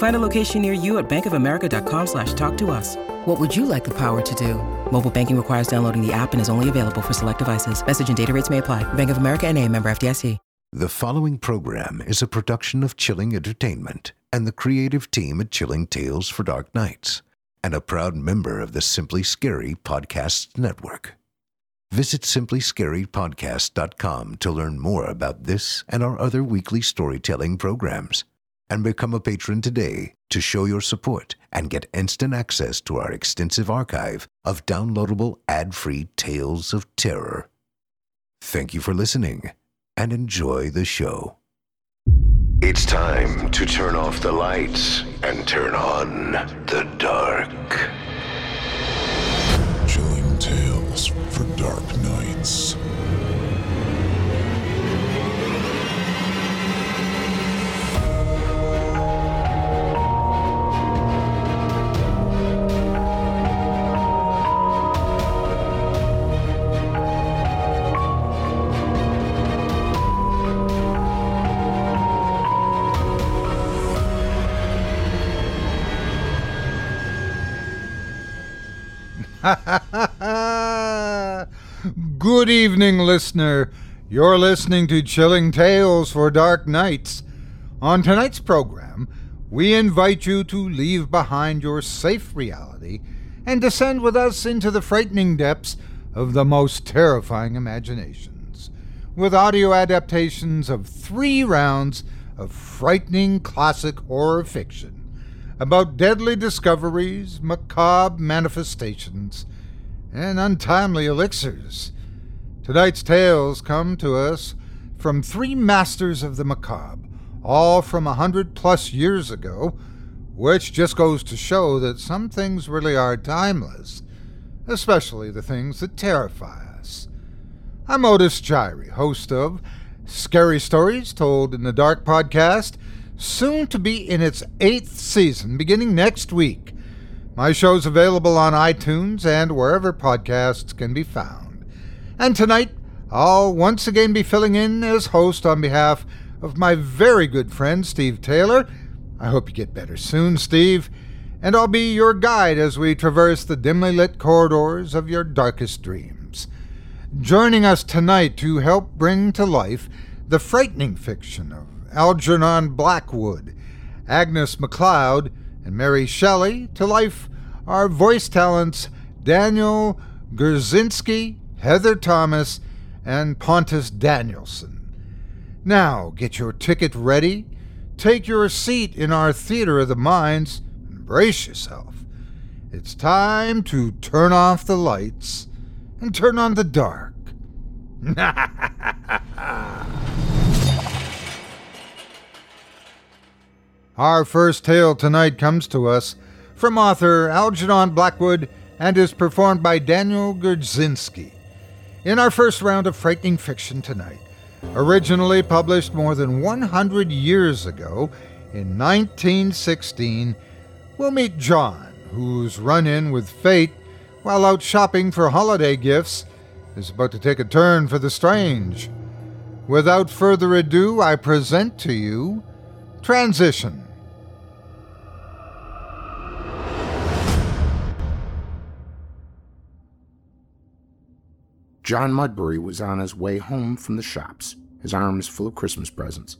Find a location near you at bankofamerica.com slash talk to us. What would you like the power to do? Mobile banking requires downloading the app and is only available for select devices. Message and data rates may apply. Bank of America and a member FDIC. The following program is a production of Chilling Entertainment and the creative team at Chilling Tales for Dark Nights and a proud member of the Simply Scary Podcasts Network. Visit simplyscarypodcast.com to learn more about this and our other weekly storytelling programs and become a patron today to show your support and get instant access to our extensive archive of downloadable ad-free tales of terror. Thank you for listening and enjoy the show. It's time to turn off the lights and turn on the dark. Chilling tales for dark Good evening, listener. You're listening to Chilling Tales for Dark Nights. On tonight's program, we invite you to leave behind your safe reality and descend with us into the frightening depths of the most terrifying imaginations, with audio adaptations of three rounds of frightening classic horror fiction about deadly discoveries, macabre manifestations, and untimely elixirs. Tonight's tales come to us from three masters of the macabre, all from a hundred plus years ago, which just goes to show that some things really are timeless, especially the things that terrify us. I'm Otis Jiry, host of Scary Stories Told in the Dark podcast, soon to be in its eighth season, beginning next week. My show's available on iTunes and wherever podcasts can be found. And tonight, I'll once again be filling in as host on behalf of my very good friend Steve Taylor. I hope you get better soon, Steve. And I'll be your guide as we traverse the dimly lit corridors of your darkest dreams. Joining us tonight to help bring to life the frightening fiction of Algernon Blackwood, Agnes MacLeod, and Mary Shelley to life are voice talents Daniel Gurzinski, Heather Thomas, and Pontus Danielson. Now get your ticket ready, take your seat in our theater of the minds, and brace yourself. It's time to turn off the lights and turn on the dark. Our first tale tonight comes to us from author Algernon Blackwood and is performed by Daniel Gurzinski. In our first round of frightening fiction tonight, originally published more than 100 years ago in 1916, we'll meet John, whose run in with fate while out shopping for holiday gifts is about to take a turn for the strange. Without further ado, I present to you Transition. John Mudbury was on his way home from the shops, his arms full of Christmas presents.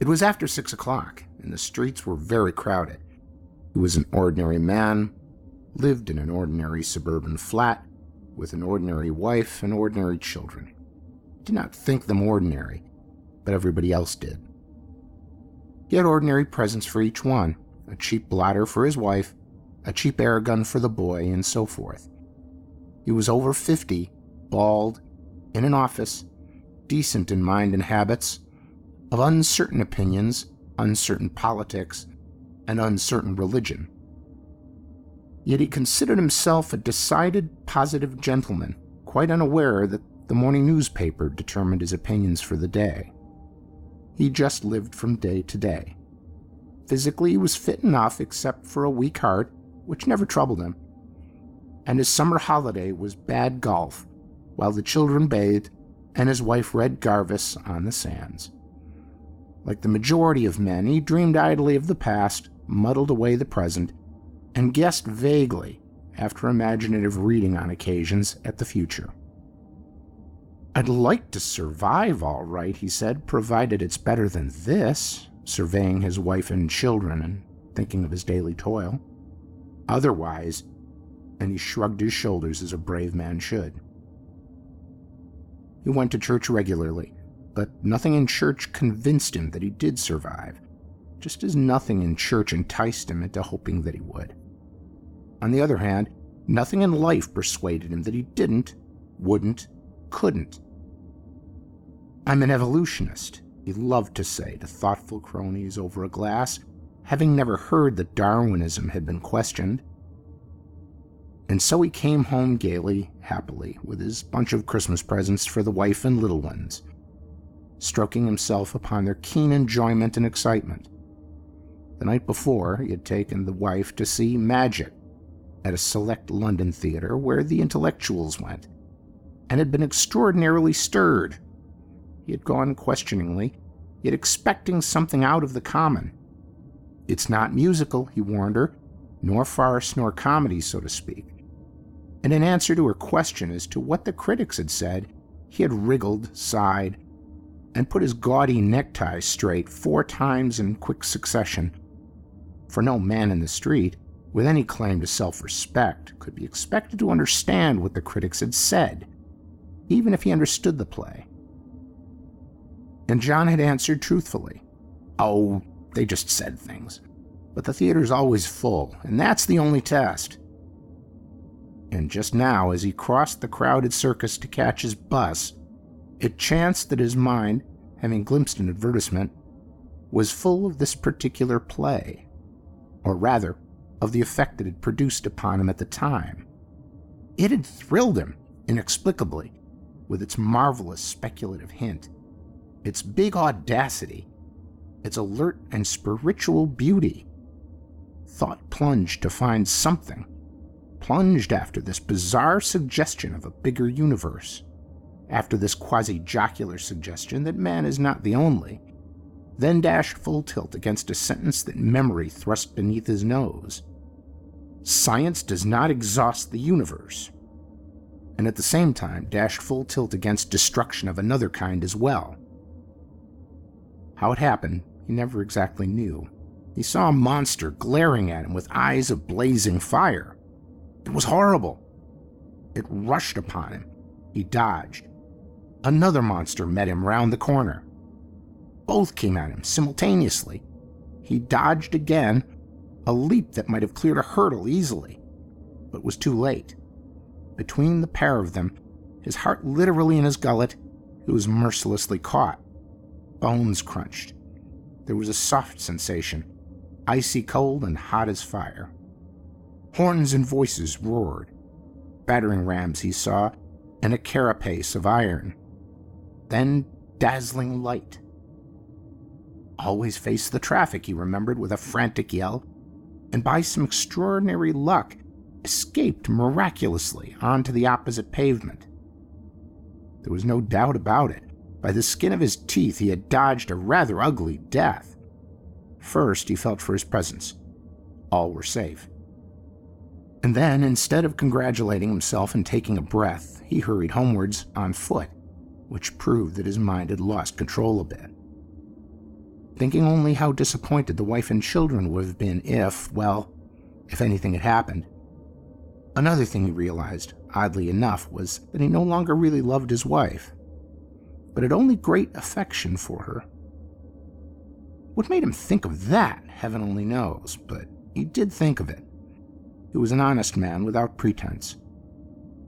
It was after six o'clock, and the streets were very crowded. He was an ordinary man, lived in an ordinary suburban flat, with an ordinary wife and ordinary children. He did not think them ordinary, but everybody else did. He had ordinary presents for each one a cheap blotter for his wife, a cheap air gun for the boy, and so forth. He was over 50, bald, in an office, decent in mind and habits, of uncertain opinions, uncertain politics, and uncertain religion. Yet he considered himself a decided, positive gentleman, quite unaware that the morning newspaper determined his opinions for the day. He just lived from day to day. Physically, he was fit enough, except for a weak heart, which never troubled him. And his summer holiday was bad golf, while the children bathed and his wife read Garvice on the sands. Like the majority of men, he dreamed idly of the past, muddled away the present, and guessed vaguely, after imaginative reading on occasions, at the future. I'd like to survive all right, he said, provided it's better than this, surveying his wife and children and thinking of his daily toil. Otherwise, and he shrugged his shoulders as a brave man should. He went to church regularly, but nothing in church convinced him that he did survive, just as nothing in church enticed him into hoping that he would. On the other hand, nothing in life persuaded him that he didn't, wouldn't, couldn't. I'm an evolutionist, he loved to say to thoughtful cronies over a glass, having never heard that Darwinism had been questioned. And so he came home gaily, happily, with his bunch of Christmas presents for the wife and little ones, stroking himself upon their keen enjoyment and excitement. The night before, he had taken the wife to see Magic at a select London theatre where the intellectuals went, and had been extraordinarily stirred. He had gone questioningly, yet expecting something out of the common. It's not musical, he warned her, nor farce nor comedy, so to speak. And in answer to her question as to what the critics had said, he had wriggled, sighed, and put his gaudy necktie straight four times in quick succession. For no man in the street, with any claim to self respect, could be expected to understand what the critics had said, even if he understood the play. And John had answered truthfully Oh, they just said things. But the theater's always full, and that's the only test. And just now, as he crossed the crowded circus to catch his bus, it chanced that his mind, having glimpsed an advertisement, was full of this particular play, or rather, of the effect it had produced upon him at the time. It had thrilled him, inexplicably, with its marvelous speculative hint, its big audacity, its alert and spiritual beauty. Thought plunged to find something, plunged after this bizarre suggestion of a bigger universe after this quasi jocular suggestion that man is not the only, then dashed full tilt against a sentence that memory thrust beneath his nose. Science does not exhaust the universe. And at the same time, dashed full tilt against destruction of another kind as well. How it happened, he never exactly knew. He saw a monster glaring at him with eyes of blazing fire. It was horrible. It rushed upon him. He dodged, Another monster met him round the corner. Both came at him simultaneously. He dodged again, a leap that might have cleared a hurdle easily, but was too late. Between the pair of them, his heart literally in his gullet, he was mercilessly caught. Bones crunched. There was a soft sensation, icy cold and hot as fire. Horns and voices roared. Battering rams he saw, and a carapace of iron then dazzling light. Always face the traffic, he remembered with a frantic yell, and by some extraordinary luck, escaped miraculously onto the opposite pavement. There was no doubt about it. By the skin of his teeth, he had dodged a rather ugly death. First, he felt for his presents. All were safe. And then, instead of congratulating himself and taking a breath, he hurried homewards on foot, which proved that his mind had lost control a bit. Thinking only how disappointed the wife and children would have been if, well, if anything had happened. Another thing he realized, oddly enough, was that he no longer really loved his wife, but had only great affection for her. What made him think of that, heaven only knows, but he did think of it. He was an honest man without pretense.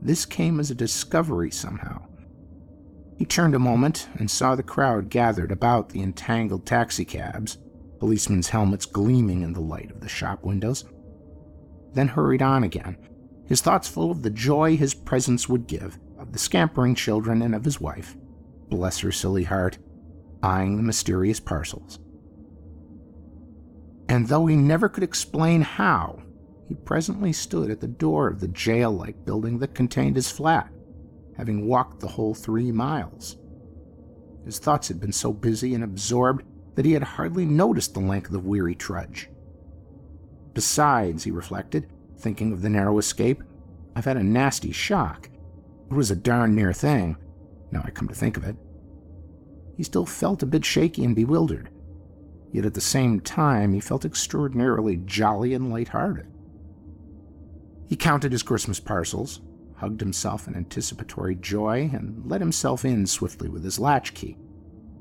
This came as a discovery somehow. He turned a moment and saw the crowd gathered about the entangled taxicabs, policemen's helmets gleaming in the light of the shop windows, then hurried on again, his thoughts full of the joy his presence would give, of the scampering children, and of his wife, bless her silly heart, eyeing the mysterious parcels. And though he never could explain how, he presently stood at the door of the jail like building that contained his flat, having walked the whole three miles. His thoughts had been so busy and absorbed that he had hardly noticed the length of the weary trudge. Besides, he reflected, thinking of the narrow escape, I've had a nasty shock. It was a darn near thing, now I come to think of it. He still felt a bit shaky and bewildered, yet at the same time he felt extraordinarily jolly and light-hearted. He counted his Christmas parcels, hugged himself in anticipatory joy, and let himself in swiftly with his latchkey.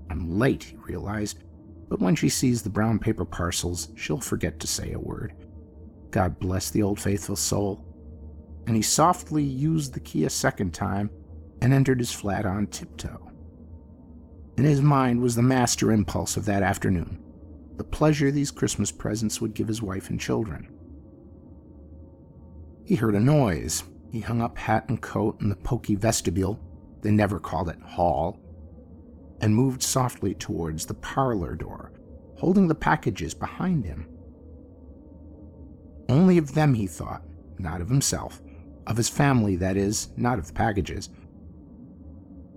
I'm late, he realized, but when she sees the brown paper parcels, she'll forget to say a word. God bless the old faithful soul. And he softly used the key a second time and entered his flat on tiptoe. In his mind was the master impulse of that afternoon the pleasure these Christmas presents would give his wife and children. He heard a noise. He hung up hat and coat in the poky vestibule, they never called it hall, and moved softly towards the parlor door, holding the packages behind him. Only of them he thought, not of himself, of his family, that is, not of the packages.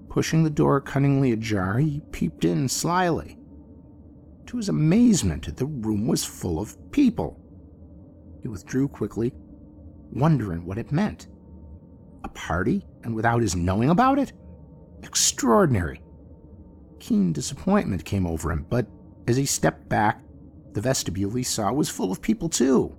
Pushing the door cunningly ajar, he peeped in slyly. To his amazement, the room was full of people. He withdrew quickly, wondering what it meant. A party, and without his knowing about it? Extraordinary. Keen disappointment came over him, but as he stepped back, the vestibule he saw was full of people too.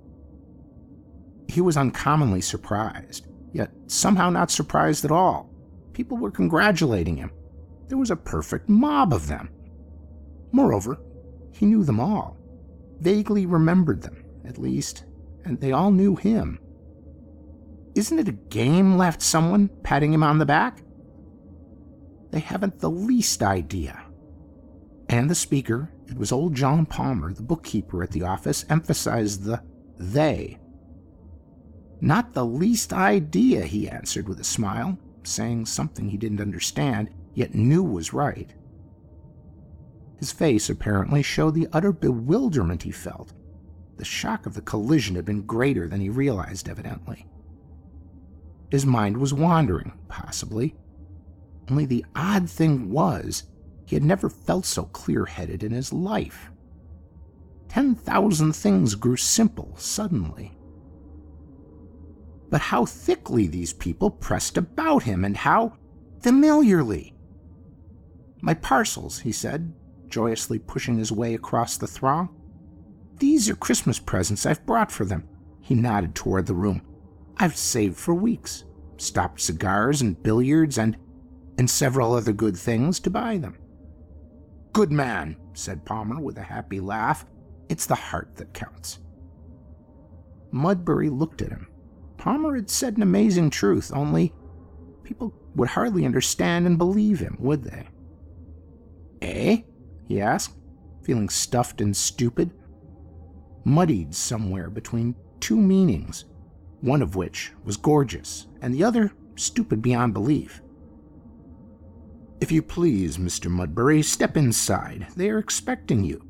He was uncommonly surprised, yet somehow not surprised at all. People were congratulating him. There was a perfect mob of them. Moreover, he knew them all, vaguely remembered them, at least, and they all knew him. Isn't it a game? laughed someone, patting him on the back. They haven't the least idea. And the speaker, it was old John Palmer, the bookkeeper at the office, emphasized the they. Not the least idea, he answered with a smile, saying something he didn't understand, yet knew was right. His face apparently showed the utter bewilderment he felt. The shock of the collision had been greater than he realized, evidently. His mind was wandering, possibly. Only the odd thing was, he had never felt so clear headed in his life. Ten thousand things grew simple suddenly. But how thickly these people pressed about him, and how familiarly! My parcels, he said, joyously pushing his way across the throng. These are Christmas presents I've brought for them. He nodded toward the room. I've saved for weeks, stopped cigars and billiards and and several other good things to buy them. Good man, said Palmer with a happy laugh. It's the heart that counts. Mudbury looked at him. Palmer had said an amazing truth, only people would hardly understand and believe him, would they? Eh? he asked, feeling stuffed and stupid. Muddied somewhere between two meanings one of which was gorgeous, and the other stupid beyond belief. If you please, Mr. Mudbury, step inside. They are expecting you,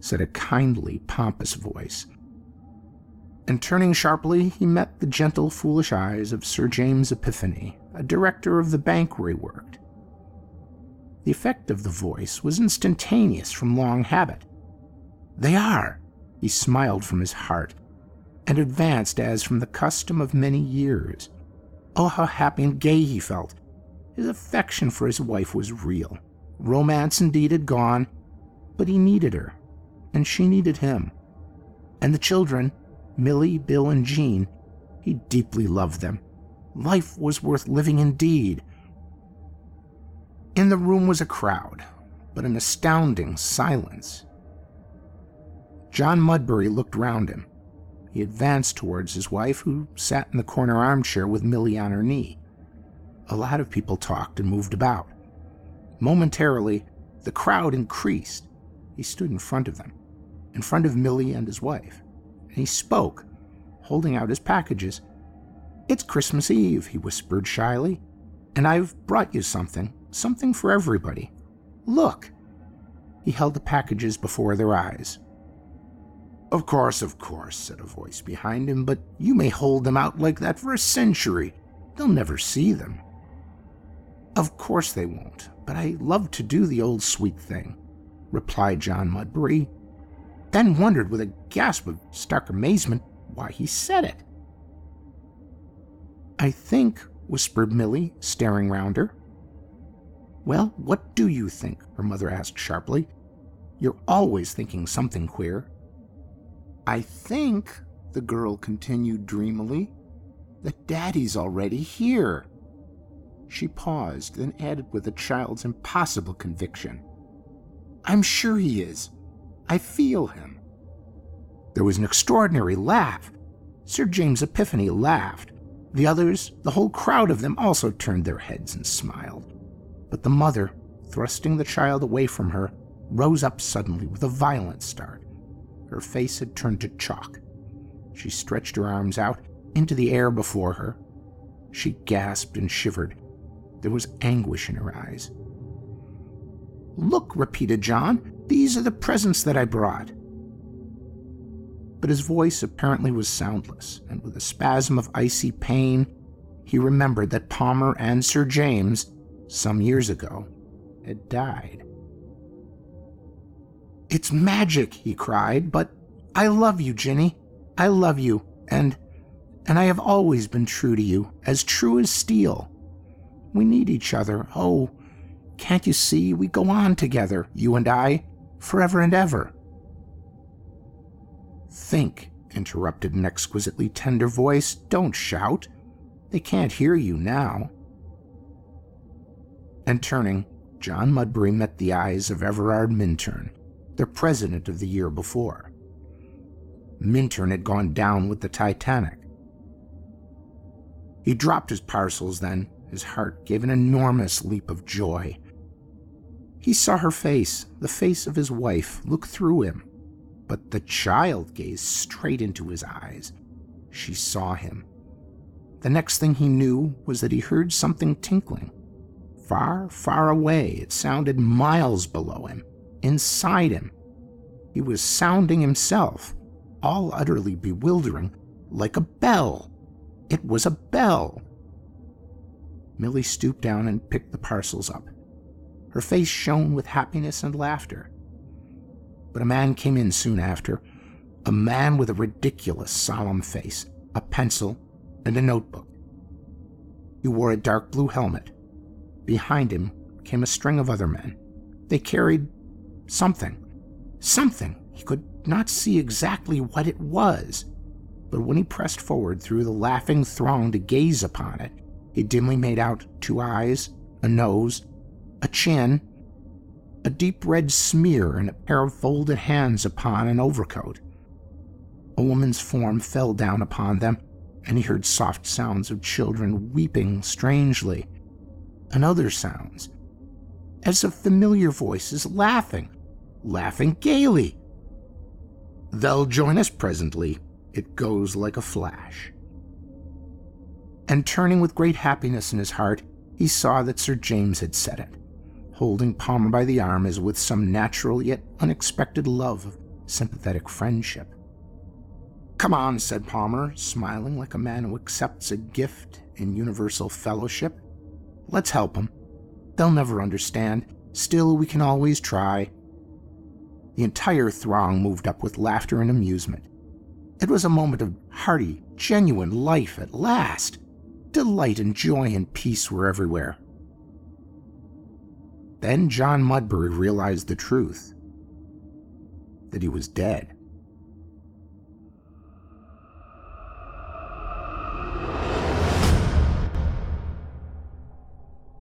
said a kindly, pompous voice. And turning sharply, he met the gentle, foolish eyes of Sir James Epiphany, a director of the bank where he worked. The effect of the voice was instantaneous from long habit. They are! He smiled from his heart and advanced as from the custom of many years. Oh, how happy and gay he felt! His affection for his wife was real. Romance indeed had gone, but he needed her, and she needed him. And the children, Millie, Bill, and Jean, he deeply loved them. Life was worth living indeed. In the room was a crowd, but an astounding silence. John Mudbury looked round him. He advanced towards his wife, who sat in the corner armchair with Millie on her knee. A lot of people talked and moved about. Momentarily, the crowd increased. He stood in front of them, in front of Millie and his wife, and he spoke, holding out his packages. It's Christmas Eve, he whispered shyly, and I've brought you something something for everybody. Look! He held the packages before their eyes. Of course, of course, said a voice behind him, but you may hold them out like that for a century. They'll never see them. Of course they won't, but I love to do the old sweet thing, replied John Mudbury, then wondered with a gasp of stark amazement why he said it. I think, whispered Millie, staring round her, well, what do you think? her mother asked sharply. You're always thinking something queer. I think, the girl continued dreamily, that Daddy's already here. She paused, then added with a child's impossible conviction. I'm sure he is. I feel him. There was an extraordinary laugh. Sir James Epiphany laughed. The others, the whole crowd of them, also turned their heads and smiled. But the mother, thrusting the child away from her, rose up suddenly with a violent start. Her face had turned to chalk. She stretched her arms out into the air before her. She gasped and shivered. There was anguish in her eyes. Look, repeated John, these are the presents that I brought. But his voice apparently was soundless, and with a spasm of icy pain, he remembered that Palmer and Sir James some years ago, had died. It's magic, he cried, but I love you, Ginny. I love you, and and I have always been true to you, as true as steel. We need each other. Oh, can't you see? We go on together, you and I, forever and ever. Think, interrupted an exquisitely tender voice. Don't shout. They can't hear you now and turning, John Mudbury met the eyes of Everard Minturn, the president of the year before. Minturn had gone down with the Titanic. He dropped his parcels then, his heart gave an enormous leap of joy. He saw her face, the face of his wife, look through him, but the child gazed straight into his eyes. She saw him. The next thing he knew was that he heard something tinkling far, far away. It sounded miles below him, inside him. He was sounding himself, all utterly bewildering, like a bell. It was a bell. Millie stooped down and picked the parcels up. Her face shone with happiness and laughter. But a man came in soon after, a man with a ridiculous, solemn face, a pencil, and a notebook. He wore a dark blue helmet Behind him came a string of other men. They carried something. Something. He could not see exactly what it was. But when he pressed forward through the laughing throng to gaze upon it, he dimly made out two eyes, a nose, a chin, a deep red smear, and a pair of folded hands upon an overcoat. A woman's form fell down upon them, and he heard soft sounds of children weeping strangely and other sounds, as of familiar voices laughing, laughing gaily. They'll join us presently. It goes like a flash. And turning with great happiness in his heart, he saw that Sir James had said it, holding Palmer by the arm as with some natural yet unexpected love of sympathetic friendship. Come on, said Palmer, smiling like a man who accepts a gift in universal fellowship. Let's help them. They'll never understand. Still, we can always try. The entire throng moved up with laughter and amusement. It was a moment of hearty, genuine life at last. Delight and joy and peace were everywhere. Then John Mudbury realized the truth that he was dead.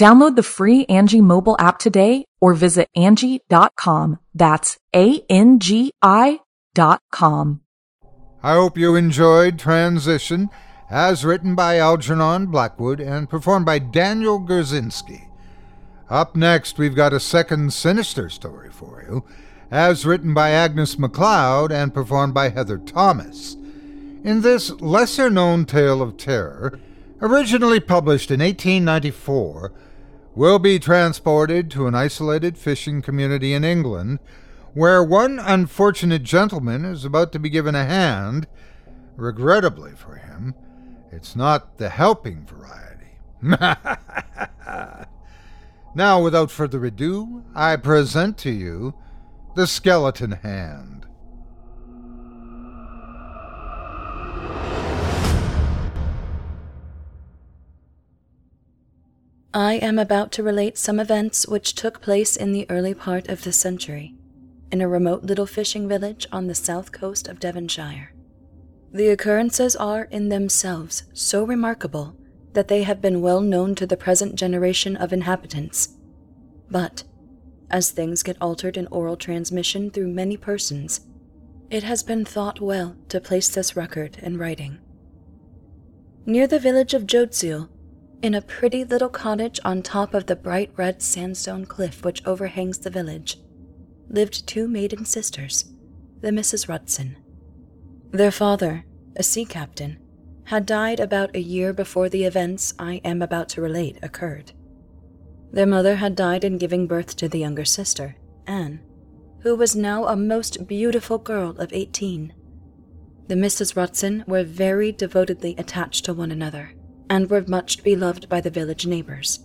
Download the free Angie mobile app today or visit Angie.com. That's A-N-G-I dot com. I hope you enjoyed Transition, as written by Algernon Blackwood and performed by Daniel Gerzinski. Up next, we've got a second sinister story for you, as written by Agnes MacLeod and performed by Heather Thomas. In this lesser known tale of terror, originally published in 1894, will be transported to an isolated fishing community in England, where one unfortunate gentleman is about to be given a hand. Regrettably for him, it's not the helping variety. now, without further ado, I present to you the skeleton hand. I am about to relate some events which took place in the early part of this century, in a remote little fishing village on the south coast of Devonshire. The occurrences are in themselves so remarkable that they have been well known to the present generation of inhabitants. But, as things get altered in oral transmission through many persons, it has been thought well to place this record in writing. Near the village of Jodsiel, in a pretty little cottage on top of the bright red sandstone cliff which overhangs the village, lived two maiden sisters, the Mrs. Rutson. Their father, a sea captain, had died about a year before the events I am about to relate occurred. Their mother had died in giving birth to the younger sister, Anne, who was now a most beautiful girl of eighteen. The Misses Rutson were very devotedly attached to one another and were much beloved by the village neighbors.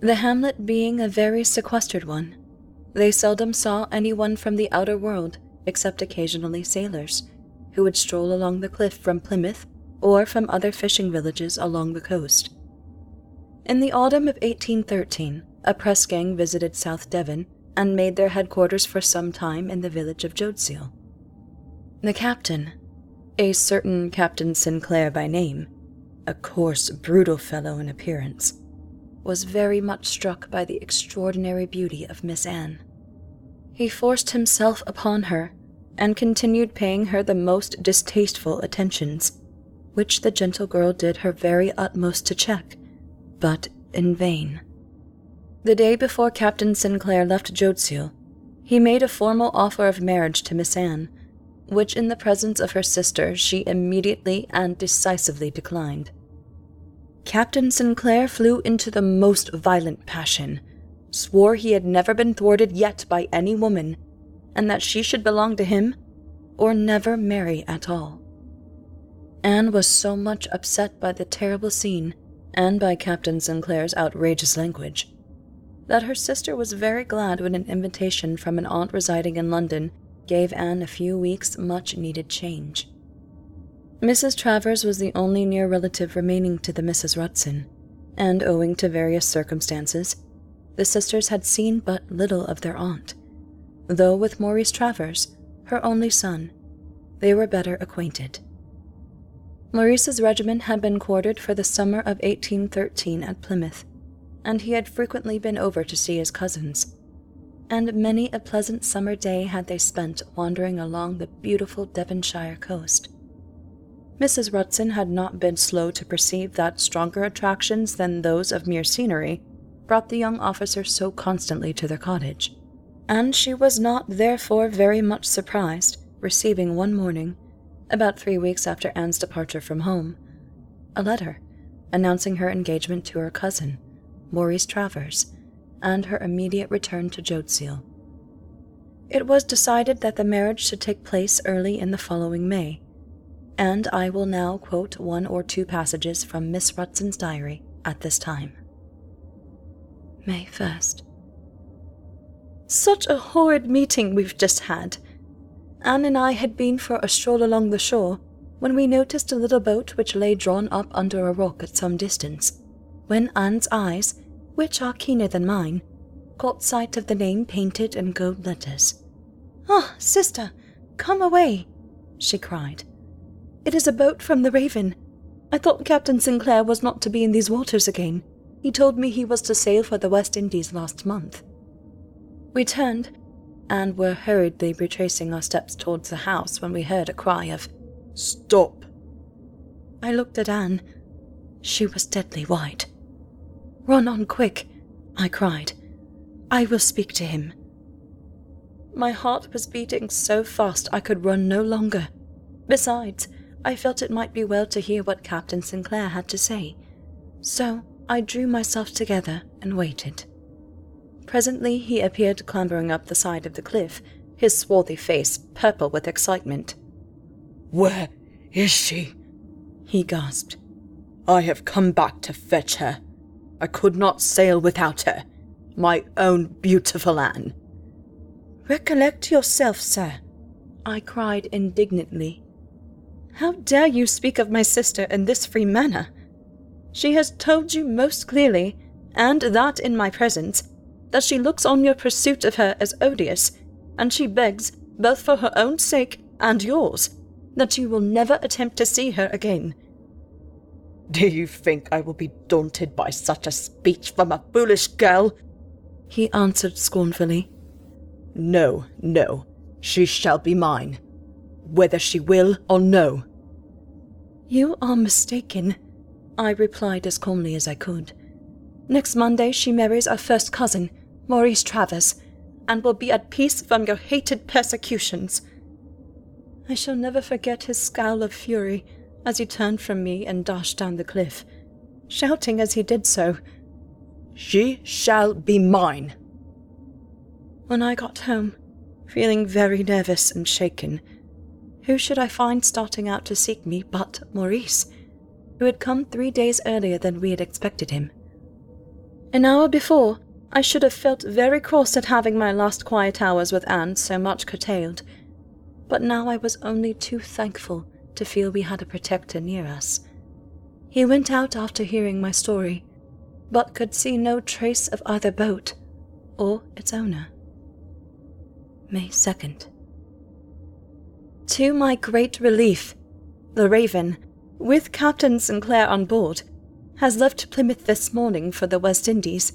The hamlet being a very sequestered one, they seldom saw anyone from the outer world except occasionally sailors, who would stroll along the cliff from Plymouth or from other fishing villages along the coast. In the autumn of 1813, a press gang visited South Devon and made their headquarters for some time in the village of Jodsiel. The captain, a certain Captain Sinclair by name, a coarse, brutal fellow in appearance, was very much struck by the extraordinary beauty of Miss Anne. He forced himself upon her and continued paying her the most distasteful attentions, which the gentle girl did her very utmost to check, but in vain. The day before Captain Sinclair left Jodsiel, he made a formal offer of marriage to Miss Anne, which in the presence of her sister she immediately and decisively declined. Captain Sinclair flew into the most violent passion, swore he had never been thwarted yet by any woman, and that she should belong to him or never marry at all. Anne was so much upset by the terrible scene and by Captain Sinclair's outrageous language that her sister was very glad when an invitation from an aunt residing in London gave Anne a few weeks' much needed change. Mrs. Travers was the only near relative remaining to the Misses Rutson, and owing to various circumstances, the sisters had seen but little of their aunt, though with Maurice Travers, her only son, they were better acquainted. Maurice's regiment had been quartered for the summer of 1813 at Plymouth, and he had frequently been over to see his cousins. And many a pleasant summer day had they spent wandering along the beautiful Devonshire coast. Mrs. Rutson had not been slow to perceive that stronger attractions than those of mere scenery brought the young officer so constantly to their cottage, and she was not therefore very much surprised, receiving one morning, about three weeks after Anne's departure from home, a letter announcing her engagement to her cousin, Maurice Travers, and her immediate return to Jodesville. It was decided that the marriage should take place early in the following May, and I will now quote one or two passages from Miss Rutson's diary at this time. May 1st. Such a horrid meeting we've just had. Anne and I had been for a stroll along the shore when we noticed a little boat which lay drawn up under a rock at some distance, when Anne's eyes, which are keener than mine, caught sight of the name painted in gold letters. Ah, sister, come away, she cried. It is a boat from the Raven. I thought Captain Sinclair was not to be in these waters again. He told me he was to sail for the West Indies last month. We turned and were hurriedly retracing our steps towards the house when we heard a cry of, Stop! I looked at Anne. She was deadly white. Run on quick, I cried. I will speak to him. My heart was beating so fast I could run no longer. Besides, I felt it might be well to hear what Captain Sinclair had to say. So I drew myself together and waited. Presently he appeared clambering up the side of the cliff, his swarthy face purple with excitement. Where is she? he gasped. I have come back to fetch her. I could not sail without her. My own beautiful Anne. Recollect yourself, sir, I cried indignantly. How dare you speak of my sister in this free manner? She has told you most clearly, and that in my presence, that she looks on your pursuit of her as odious, and she begs, both for her own sake and yours, that you will never attempt to see her again. Do you think I will be daunted by such a speech from a foolish girl? He answered scornfully. No, no, she shall be mine, whether she will or no. You are mistaken. I replied as calmly as I could. Next Monday she marries our first cousin, Maurice Travers, and will be at peace from your hated persecutions. I shall never forget his scowl of fury as he turned from me and dashed down the cliff, shouting as he did so, She shall be mine. When I got home, feeling very nervous and shaken, who should I find starting out to seek me but Maurice? who had come three days earlier than we had expected him. An hour before, I should have felt very cross at having my last quiet hours with Anne so much curtailed, but now I was only too thankful to feel we had a protector near us. He went out after hearing my story, but could see no trace of either boat or its owner. May 2nd. To my great relief, the Raven, with Captain Sinclair on board, has left Plymouth this morning for the West Indies.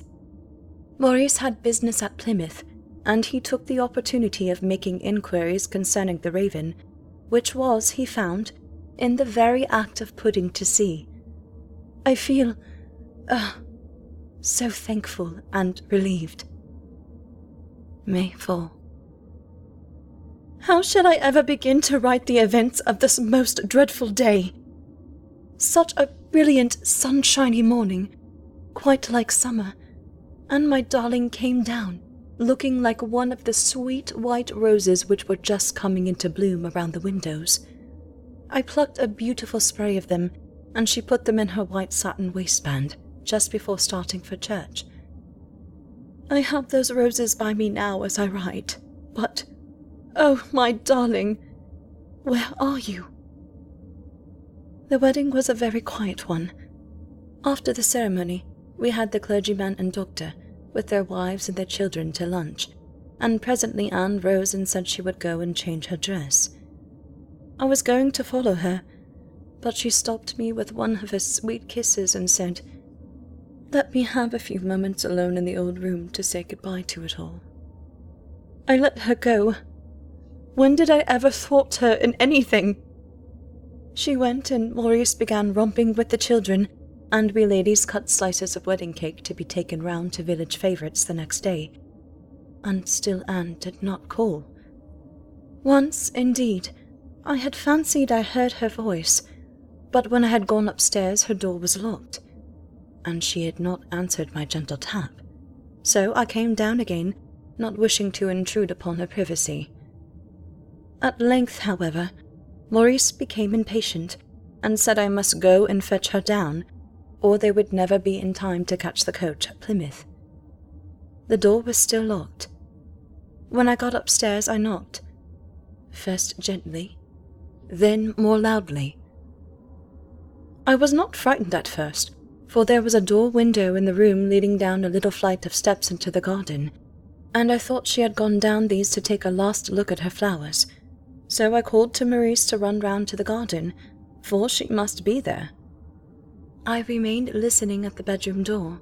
Maurice had business at Plymouth, and he took the opportunity of making inquiries concerning the Raven, which was, he found, in the very act of putting to sea. I feel, uh, so thankful and relieved. May 4. How shall I ever begin to write the events of this most dreadful day? Such a brilliant, sunshiny morning, quite like summer, and my darling came down, looking like one of the sweet white roses which were just coming into bloom around the windows. I plucked a beautiful spray of them, and she put them in her white satin waistband just before starting for church. I have those roses by me now as I write, but, oh, my darling, where are you? The wedding was a very quiet one. After the ceremony, we had the clergyman and doctor, with their wives and their children, to lunch, and presently Anne rose and said she would go and change her dress. I was going to follow her, but she stopped me with one of her sweet kisses and said, Let me have a few moments alone in the old room to say goodbye to it all. I let her go. When did I ever thwart her in anything? She went, and Maurice began romping with the children, and we ladies cut slices of wedding cake to be taken round to village favourites the next day. And still Anne did not call. Once, indeed, I had fancied I heard her voice, but when I had gone upstairs, her door was locked, and she had not answered my gentle tap. So I came down again, not wishing to intrude upon her privacy. At length, however, Maurice became impatient and said I must go and fetch her down, or they would never be in time to catch the coach at Plymouth. The door was still locked. When I got upstairs, I knocked, first gently, then more loudly. I was not frightened at first, for there was a door window in the room leading down a little flight of steps into the garden, and I thought she had gone down these to take a last look at her flowers so I called to Maurice to run round to the garden, for she must be there. I remained listening at the bedroom door,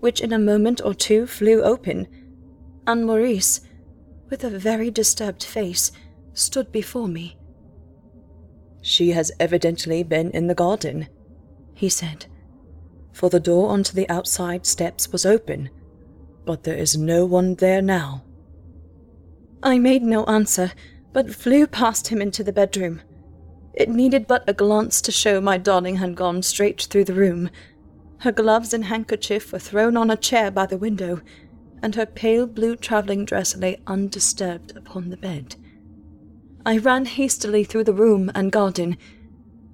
which in a moment or two flew open, and Maurice, with a very disturbed face, stood before me. She has evidently been in the garden, he said, for the door onto the outside steps was open, but there is no one there now. I made no answer but flew past him into the bedroom. It needed but a glance to show my darling had gone straight through the room. Her gloves and handkerchief were thrown on a chair by the window, and her pale blue travelling dress lay undisturbed upon the bed. I ran hastily through the room and garden,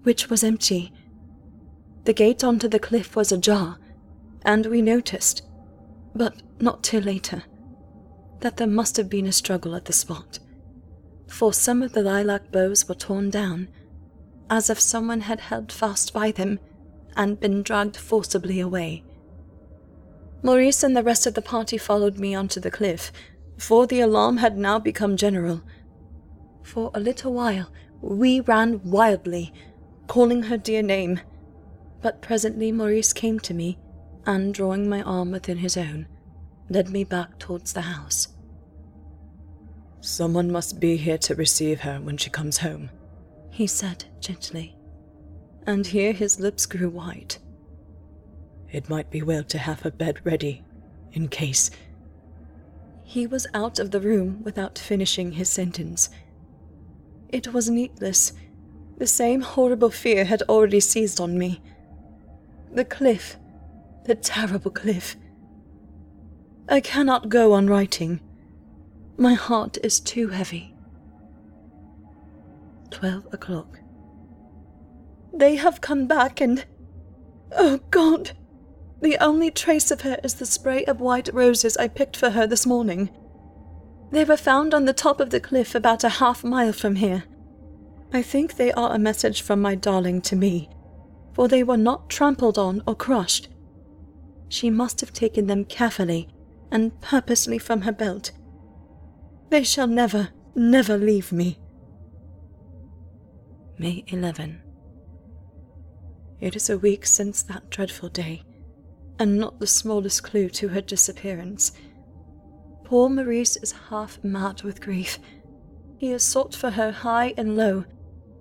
which was empty. The gate onto the cliff was ajar, and we noticed, but not till later, that there must have been a struggle at the spot for some of the lilac boughs were torn down, as if someone had held fast by them and been dragged forcibly away. Maurice and the rest of the party followed me onto the cliff, for the alarm had now become general. For a little while we ran wildly, calling her dear name, but presently Maurice came to me and, drawing my arm within his own, led me back towards the house. Someone must be here to receive her when she comes home, he said gently. And here his lips grew white. It might be well to have her bed ready, in case. He was out of the room without finishing his sentence. It was needless. The same horrible fear had already seized on me. The cliff. The terrible cliff. I cannot go on writing. My heart is too heavy. Twelve o'clock. They have come back and. Oh God! The only trace of her is the spray of white roses I picked for her this morning. They were found on the top of the cliff about a half mile from here. I think they are a message from my darling to me, for they were not trampled on or crushed. She must have taken them carefully and purposely from her belt they shall never, never leave me. May 11. It is a week since that dreadful day, and not the smallest clue to her disappearance. Poor Maurice is half mad with grief. He has sought for her high and low,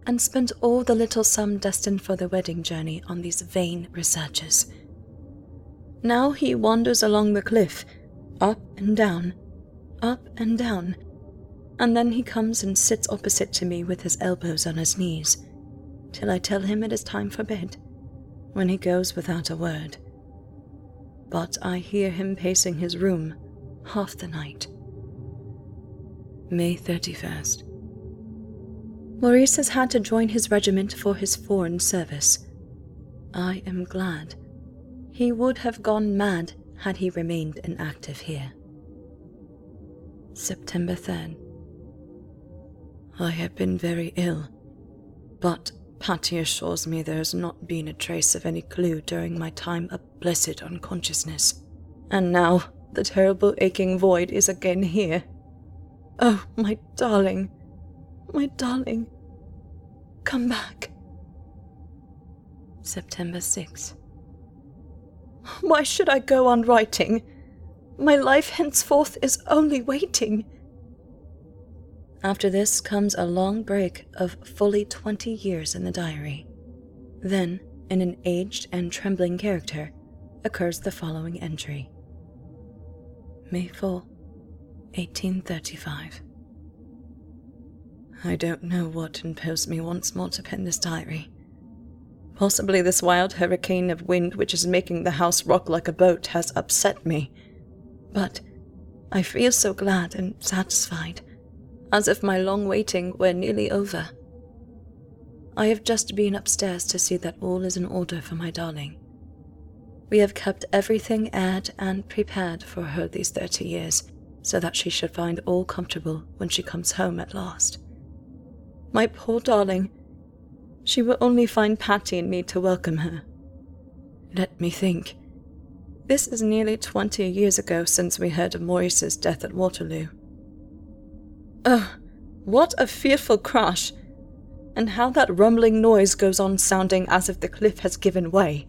and spent all the little sum destined for the wedding journey on these vain researches. Now he wanders along the cliff, up and down, up and down, and then he comes and sits opposite to me with his elbows on his knees, till I tell him it is time for bed, when he goes without a word. But I hear him pacing his room half the night. May 31st. Maurice has had to join his regiment for his foreign service. I am glad. He would have gone mad had he remained inactive here. September 3rd. I have been very ill, but Patty assures me there has not been a trace of any clue during my time of blessed unconsciousness. And now the terrible aching void is again here. Oh, my darling, my darling, come back. September 6. Why should I go on writing? My life henceforth is only waiting. After this comes a long break of fully 20 years in the diary. Then, in an aged and trembling character, occurs the following entry May 4, 1835. I don't know what imposed me once more to pen this diary. Possibly this wild hurricane of wind which is making the house rock like a boat has upset me. But I feel so glad and satisfied, as if my long waiting were nearly over. I have just been upstairs to see that all is in order for my darling. We have kept everything aired and prepared for her these thirty years, so that she should find all comfortable when she comes home at last. My poor darling, she will only find Patty and me to welcome her. Let me think. This is nearly twenty years ago since we heard of Maurice's death at Waterloo. Oh, what a fearful crash! And how that rumbling noise goes on sounding as if the cliff has given way.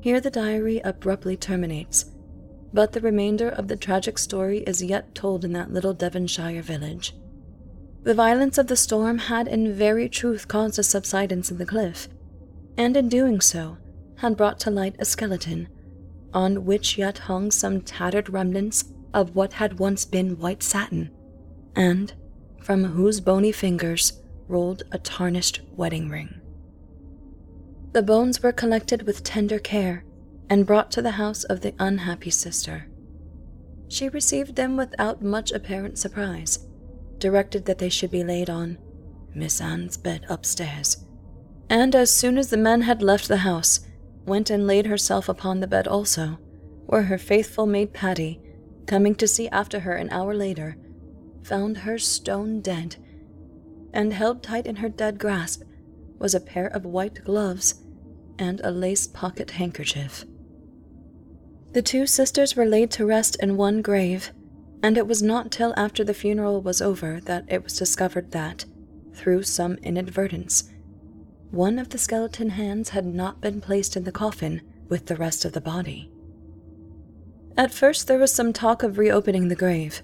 Here the diary abruptly terminates, but the remainder of the tragic story is yet told in that little Devonshire village. The violence of the storm had in very truth caused a subsidence in the cliff, and in doing so, had brought to light a skeleton, on which yet hung some tattered remnants of what had once been white satin, and from whose bony fingers rolled a tarnished wedding ring. The bones were collected with tender care and brought to the house of the unhappy sister. She received them without much apparent surprise, directed that they should be laid on Miss Anne's bed upstairs, and as soon as the men had left the house, went and laid herself upon the bed also, where her faithful maid Patty, coming to see after her an hour later, found her stone dead, and held tight in her dead grasp was a pair of white gloves and a lace pocket handkerchief. The two sisters were laid to rest in one grave, and it was not till after the funeral was over that it was discovered that, through some inadvertence, one of the skeleton hands had not been placed in the coffin with the rest of the body. At first, there was some talk of reopening the grave,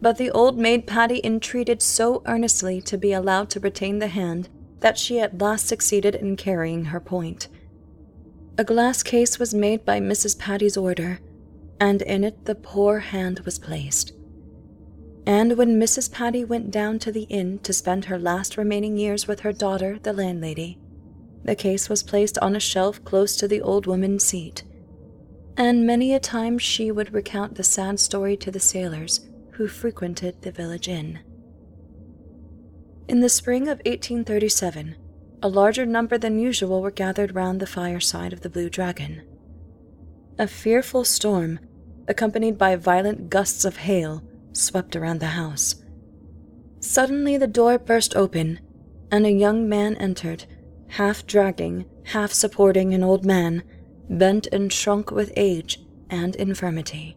but the old maid Patty entreated so earnestly to be allowed to retain the hand that she at last succeeded in carrying her point. A glass case was made by Mrs. Patty's order, and in it the poor hand was placed. And when Mrs. Patty went down to the inn to spend her last remaining years with her daughter, the landlady, the case was placed on a shelf close to the old woman's seat. And many a time she would recount the sad story to the sailors who frequented the village inn. In the spring of 1837, a larger number than usual were gathered round the fireside of the Blue Dragon. A fearful storm, accompanied by violent gusts of hail, swept around the house. Suddenly the door burst open, and a young man entered, half dragging, half supporting an old man, bent and shrunk with age and infirmity.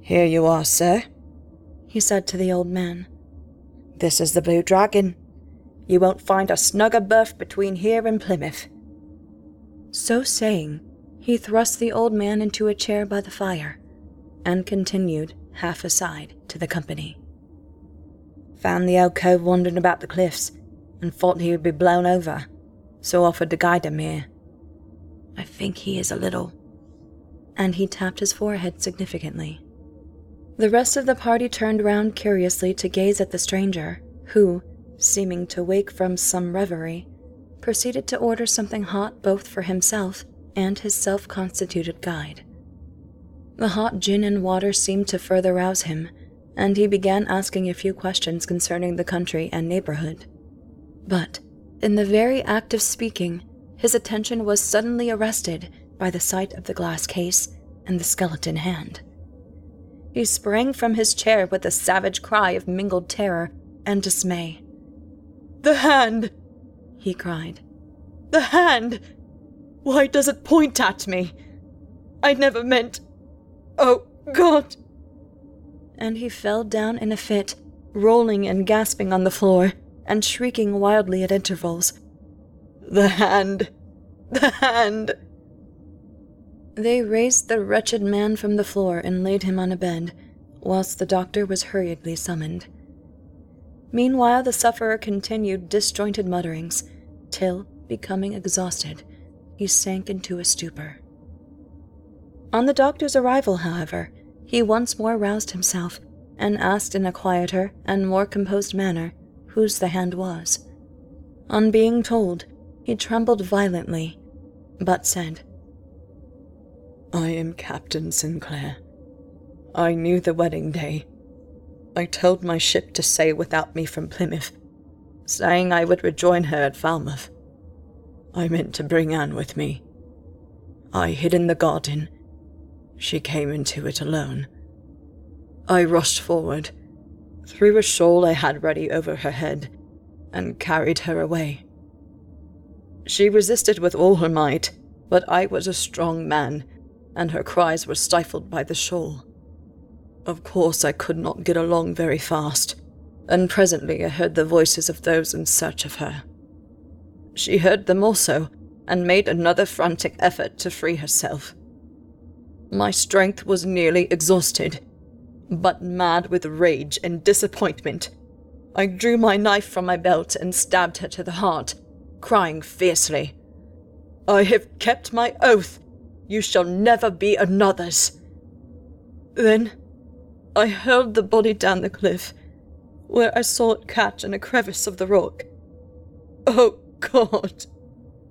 Here you are, sir, he said to the old man. This is the Blue Dragon. You won't find a snugger berth between here and Plymouth. So saying, he thrust the old man into a chair by the fire and continued, half aside, to the company. Found the old cove wandering about the cliffs and thought he would be blown over, so offered to guide him here. I think he is a little. And he tapped his forehead significantly. The rest of the party turned round curiously to gaze at the stranger, who, seeming to wake from some reverie, proceeded to order something hot both for himself and his self constituted guide. The hot gin and water seemed to further rouse him, and he began asking a few questions concerning the country and neighborhood. But, in the very act of speaking, his attention was suddenly arrested by the sight of the glass case and the skeleton hand. He sprang from his chair with a savage cry of mingled terror and dismay. The hand! he cried. The hand! Why does it point at me? I never meant. Oh, God! And he fell down in a fit, rolling and gasping on the floor, and shrieking wildly at intervals. The hand! The hand! They raised the wretched man from the floor and laid him on a bed, whilst the doctor was hurriedly summoned. Meanwhile, the sufferer continued disjointed mutterings, till, becoming exhausted, he sank into a stupor. On the doctor's arrival, however, he once more roused himself and asked in a quieter and more composed manner whose the hand was. On being told, he trembled violently, but said, I am Captain Sinclair. I knew the wedding day. I told my ship to sail without me from Plymouth, saying I would rejoin her at Falmouth. I meant to bring Anne with me. I hid in the garden. She came into it alone. I rushed forward, threw a shawl I had ready over her head, and carried her away. She resisted with all her might, but I was a strong man, and her cries were stifled by the shawl. Of course, I could not get along very fast, and presently I heard the voices of those in search of her. She heard them also, and made another frantic effort to free herself. My strength was nearly exhausted, but mad with rage and disappointment, I drew my knife from my belt and stabbed her to the heart, crying fiercely, I have kept my oath. You shall never be another's. Then I hurled the body down the cliff, where I saw it catch in a crevice of the rock. Oh, God!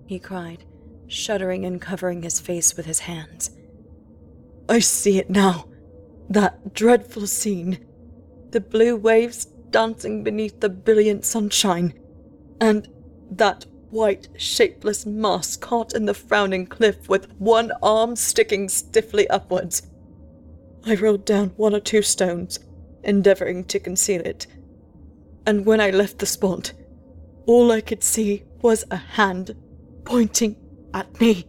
he cried, shuddering and covering his face with his hands. I see it now. That dreadful scene. The blue waves dancing beneath the brilliant sunshine. And that white, shapeless mass caught in the frowning cliff with one arm sticking stiffly upwards. I rolled down one or two stones, endeavoring to conceal it. And when I left the spot, all I could see was a hand pointing at me.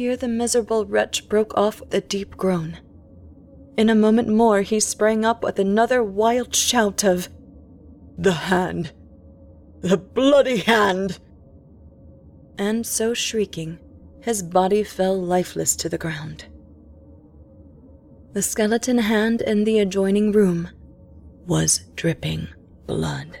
Here the miserable wretch broke off with a deep groan. In a moment more, he sprang up with another wild shout of, The hand! The bloody hand! And so shrieking, his body fell lifeless to the ground. The skeleton hand in the adjoining room was dripping blood.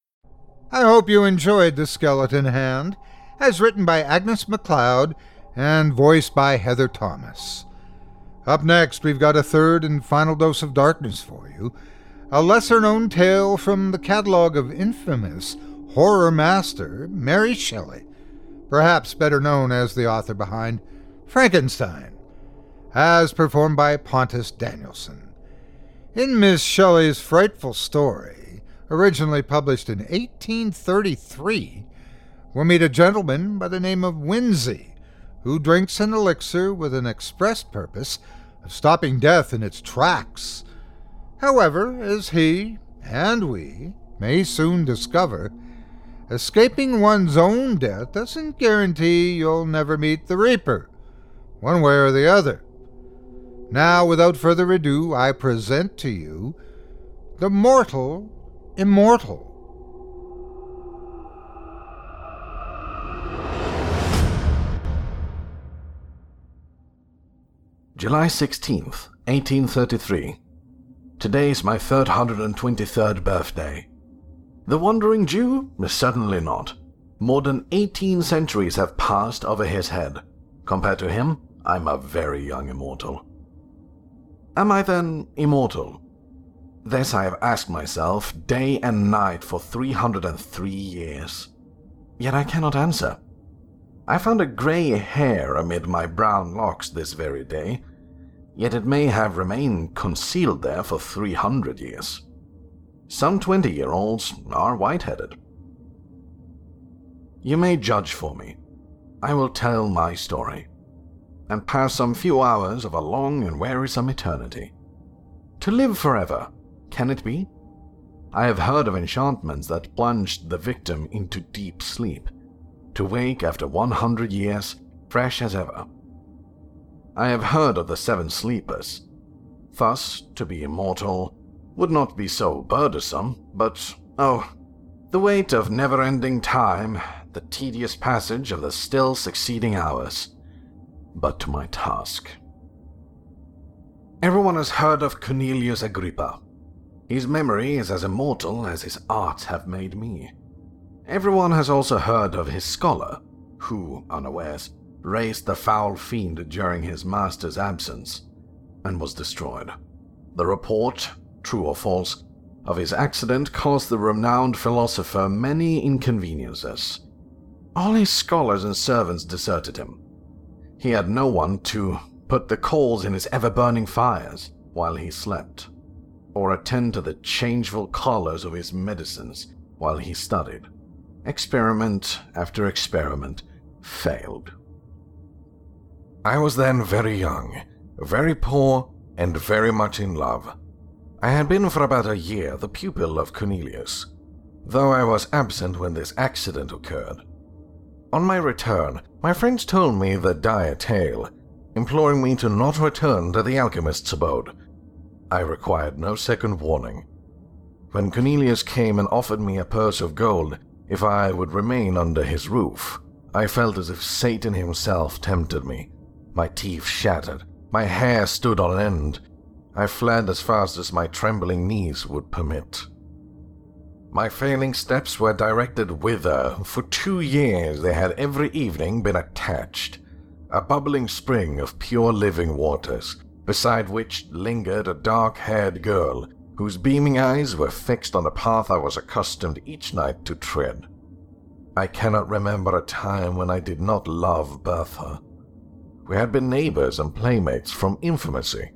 I hope you enjoyed The Skeleton Hand, as written by Agnes MacLeod and voiced by Heather Thomas. Up next, we've got a third and final dose of darkness for you a lesser known tale from the catalog of infamous horror master Mary Shelley, perhaps better known as the author behind Frankenstein, as performed by Pontus Danielsson. In Miss Shelley's frightful story, originally published in 1833, we'll meet a gentleman by the name of Winzy, who drinks an elixir with an express purpose of stopping death in its tracks. However, as he and we may soon discover, escaping one's own death doesn't guarantee you'll never meet the Reaper, one way or the other. Now, without further ado, I present to you the mortal immortal. July 16th, 1833. Today is my 323rd birthday. The Wandering Jew? Certainly not. More than 18 centuries have passed over his head. Compared to him, I'm a very young immortal. Am I then immortal? This I have asked myself day and night for 303 years. Yet I cannot answer. I found a grey hair amid my brown locks this very day, yet it may have remained concealed there for 300 years. Some 20 year olds are white headed. You may judge for me. I will tell my story and pass some few hours of a long and wearisome eternity. To live forever, can it be? I have heard of enchantments that plunged the victim into deep sleep, to wake after 100 years fresh as ever. I have heard of the seven sleepers. Thus, to be immortal would not be so burdensome, but, oh, the weight of never ending time, the tedious passage of the still succeeding hours. But to my task. Everyone has heard of Cornelius Agrippa. His memory is as immortal as his art have made me. Everyone has also heard of his scholar, who, unawares, raised the foul fiend during his master's absence and was destroyed. The report, true or false, of his accident caused the renowned philosopher many inconveniences. All his scholars and servants deserted him. He had no one to put the coals in his ever burning fires while he slept, or attend to the changeful colors of his medicines while he studied. Experiment after experiment failed. I was then very young, very poor, and very much in love. I had been for about a year the pupil of Cornelius, though I was absent when this accident occurred. On my return, my friends told me the dire tale, imploring me to not return to the alchemist's abode. I required no second warning. When Cornelius came and offered me a purse of gold if I would remain under his roof, I felt as if Satan himself tempted me. My teeth shattered, my hair stood on end. I fled as fast as my trembling knees would permit. My failing steps were directed whither for two years they had every evening been attached, a bubbling spring of pure living waters, beside which lingered a dark haired girl whose beaming eyes were fixed on the path I was accustomed each night to tread. I cannot remember a time when I did not love Bertha. We had been neighbors and playmates from infancy.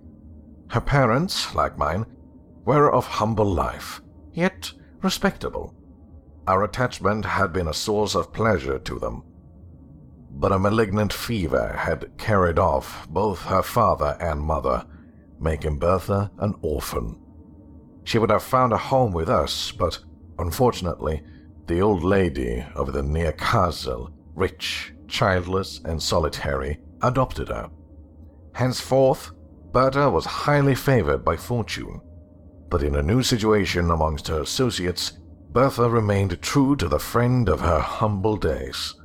Her parents, like mine, were of humble life, yet respectable. Our attachment had been a source of pleasure to them. But a malignant fever had carried off both her father and mother, making Bertha an orphan. She would have found a home with us, but unfortunately, the old lady of the near castle, rich, childless, and solitary, adopted her. Henceforth, Bertha was highly favored by fortune, but in a new situation amongst her associates, Bertha remained true to the friend of her humble days.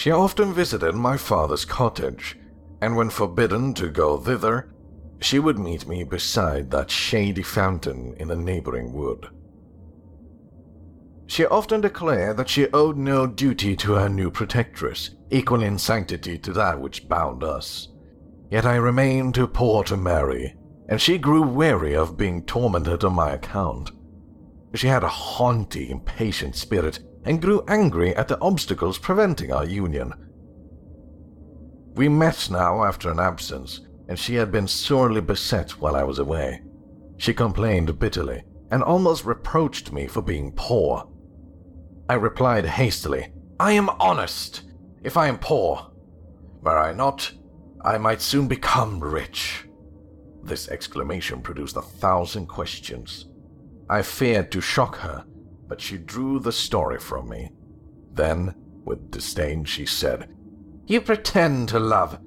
She often visited my father's cottage, and when forbidden to go thither, she would meet me beside that shady fountain in the neighboring wood. She often declared that she owed no duty to her new protectress, equal in sanctity to that which bound us. Yet I remained too poor to marry, and she grew weary of being tormented on my account. She had a haughty, impatient spirit and grew angry at the obstacles preventing our union. We met now after an absence, and she had been sorely beset while I was away. She complained bitterly and almost reproached me for being poor. I replied hastily, I am honest. If I am poor, were I not, I might soon become rich. This exclamation produced a thousand questions. I feared to shock her, but she drew the story from me. Then, with disdain, she said, You pretend to love,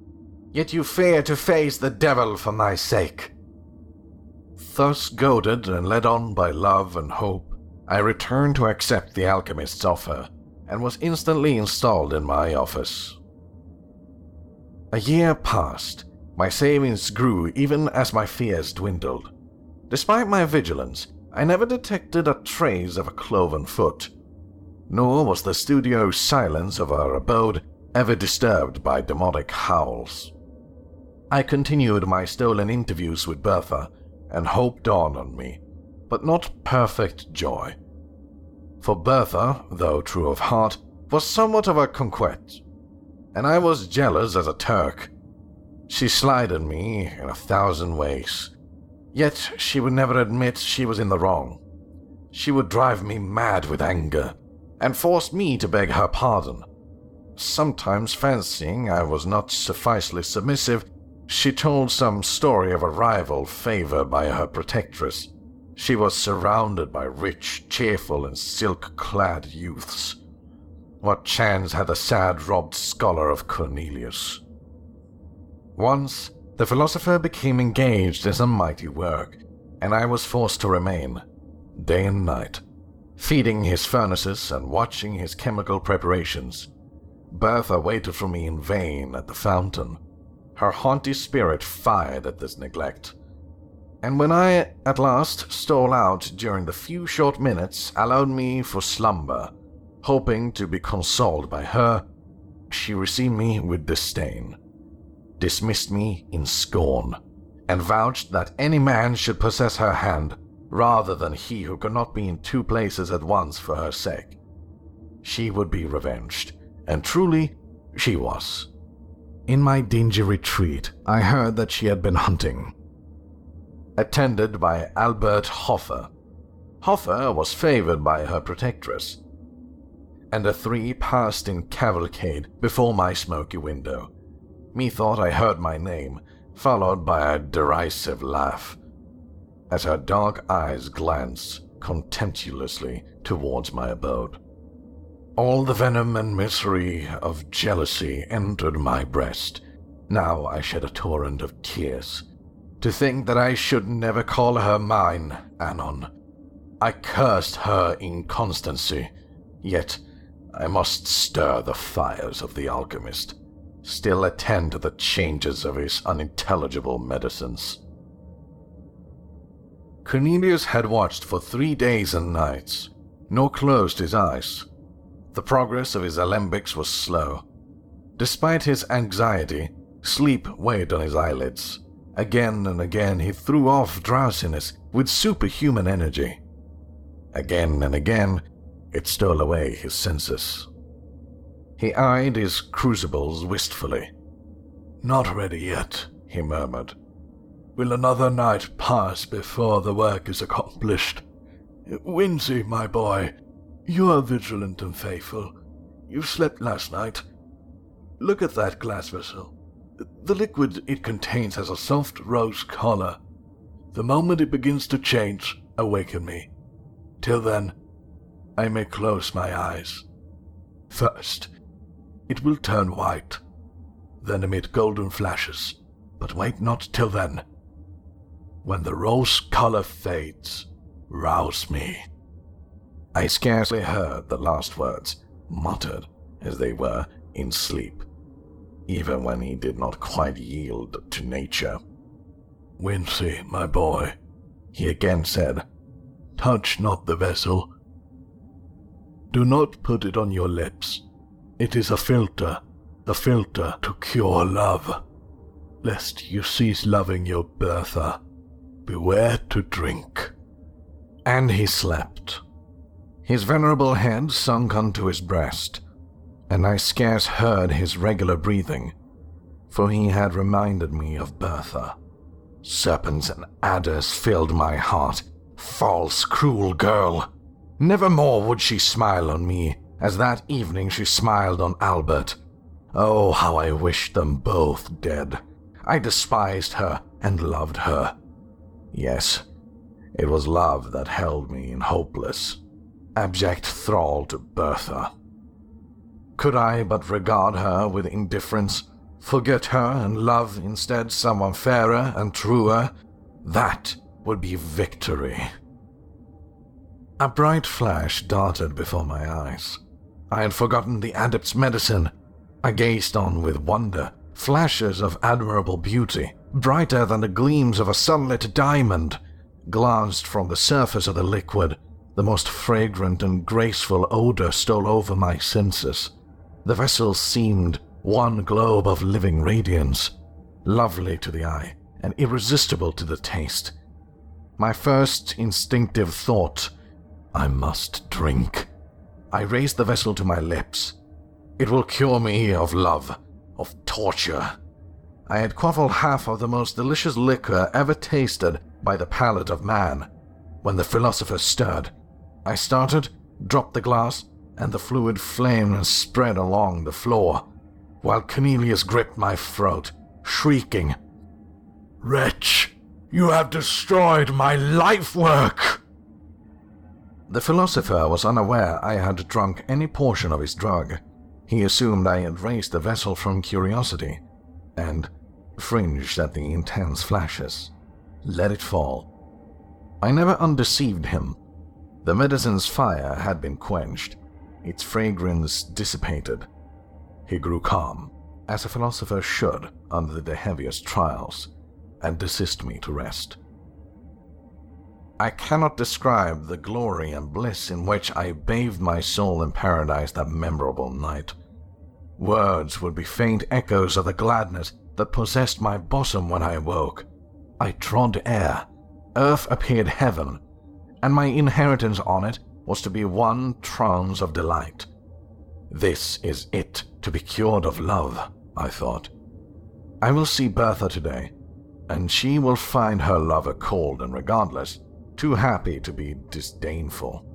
yet you fear to face the devil for my sake. Thus goaded and led on by love and hope, I returned to accept the alchemist's offer and was instantly installed in my office. A year passed, my savings grew even as my fears dwindled. Despite my vigilance, I never detected a trace of a cloven foot, nor was the studio silence of our abode ever disturbed by demonic howls. I continued my stolen interviews with Bertha, and hope dawned on me, but not perfect joy. For Bertha, though true of heart, was somewhat of a conquette. and I was jealous as a Turk. She slighted me in a thousand ways, yet she would never admit she was in the wrong. She would drive me mad with anger and force me to beg her pardon. Sometimes, fancying I was not sufficiently submissive, she told some story of a rival favored by her protectress. She was surrounded by rich, cheerful, and silk clad youths. What chance had the sad robbed scholar of Cornelius? Once, the philosopher became engaged in some mighty work, and I was forced to remain, day and night, feeding his furnaces and watching his chemical preparations. Bertha waited for me in vain at the fountain, her haughty spirit fired at this neglect. And when I at last stole out during the few short minutes allowed me for slumber, hoping to be consoled by her, she received me with disdain, dismissed me in scorn, and vouched that any man should possess her hand rather than he who could not be in two places at once for her sake. She would be revenged, and truly she was. In my dingy retreat, I heard that she had been hunting. Attended by Albert Hoffer. Hoffer was favored by her protectress, and the three passed in cavalcade before my smoky window. Methought I heard my name, followed by a derisive laugh, as her dark eyes glanced contemptuously towards my abode. All the venom and misery of jealousy entered my breast. Now I shed a torrent of tears. To think that I should never call her mine, Anon. I cursed her inconstancy, yet I must stir the fires of the alchemist, still attend to the changes of his unintelligible medicines. Cornelius had watched for three days and nights, nor closed his eyes. The progress of his alembics was slow. Despite his anxiety, sleep weighed on his eyelids. Again and again he threw off drowsiness with superhuman energy. Again and again it stole away his senses. He eyed his crucibles wistfully. Not ready yet, he murmured. Will another night pass before the work is accomplished? Winzy, my boy, you are vigilant and faithful. You slept last night. Look at that glass vessel. The liquid it contains has a soft rose color. The moment it begins to change, awaken me. Till then, I may close my eyes. First, it will turn white, then emit golden flashes, but wait not till then. When the rose color fades, rouse me. I scarcely heard the last words, muttered as they were in sleep, even when he did not quite yield to nature. Winzy, my boy, he again said, touch not the vessel. Do not put it on your lips. It is a philtre, the philtre to cure love. Lest you cease loving your Bertha, beware to drink. And he slept his venerable head sunk onto his breast, and I scarce heard his regular breathing, for he had reminded me of Bertha. Serpents and adders filled my heart. False, cruel girl! Never more would she smile on me, as that evening she smiled on Albert. Oh, how I wished them both dead. I despised her and loved her. Yes, it was love that held me in hopeless, abject thrall to Bertha. Could I but regard her with indifference, forget her and love instead someone fairer and truer, that would be victory. A bright flash darted before my eyes. I had forgotten the adept's medicine. I gazed on with wonder, flashes of admirable beauty, brighter than the gleams of a sunlit diamond, glanced from the surface of the liquid the most fragrant and graceful odor stole over my senses. The vessel seemed one globe of living radiance, lovely to the eye and irresistible to the taste. My first instinctive thought I must drink. I raised the vessel to my lips. It will cure me of love, of torture. I had quaffed half of the most delicious liquor ever tasted by the palate of man. When the philosopher stirred, I started, dropped the glass, and the fluid flamed and spread along the floor, while Cornelius gripped my throat, shrieking, Wretch, you have destroyed my life work! The philosopher was unaware I had drunk any portion of his drug. He assumed I had raised the vessel from curiosity, and, fringed at the intense flashes, let it fall. I never undeceived him. The medicine's fire had been quenched, its fragrance dissipated. He grew calm, as a philosopher should under the heaviest trials, and desist me to rest. I cannot describe the glory and bliss in which I bathed my soul in paradise that memorable night. Words would be faint echoes of the gladness that possessed my bosom when I awoke. I trod air, earth appeared heaven, and my inheritance on it was to be one trance of delight. This is it to be cured of love, I thought. I will see Bertha today, and she will find her lover cold and regardless, too happy to be disdainful,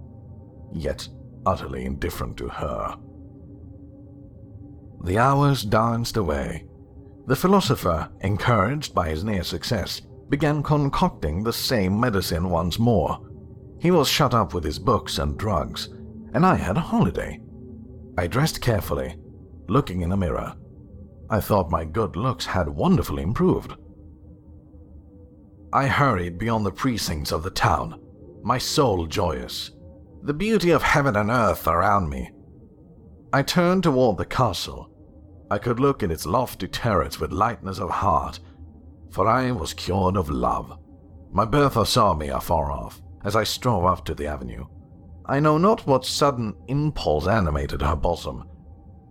yet utterly indifferent to her. The hours danced away. The philosopher, encouraged by his near success, began concocting the same medicine once more. He was shut up with his books and drugs, and I had a holiday. I dressed carefully, looking in a mirror. I thought my good looks had wonderfully improved. I hurried beyond the precincts of the town, my soul joyous, the beauty of heaven and earth around me. I turned toward the castle. I could look at its lofty turrets with lightness of heart, for I was cured of love. My Bertha saw me afar off as I strove up to the avenue. I know not what sudden impulse animated her bosom,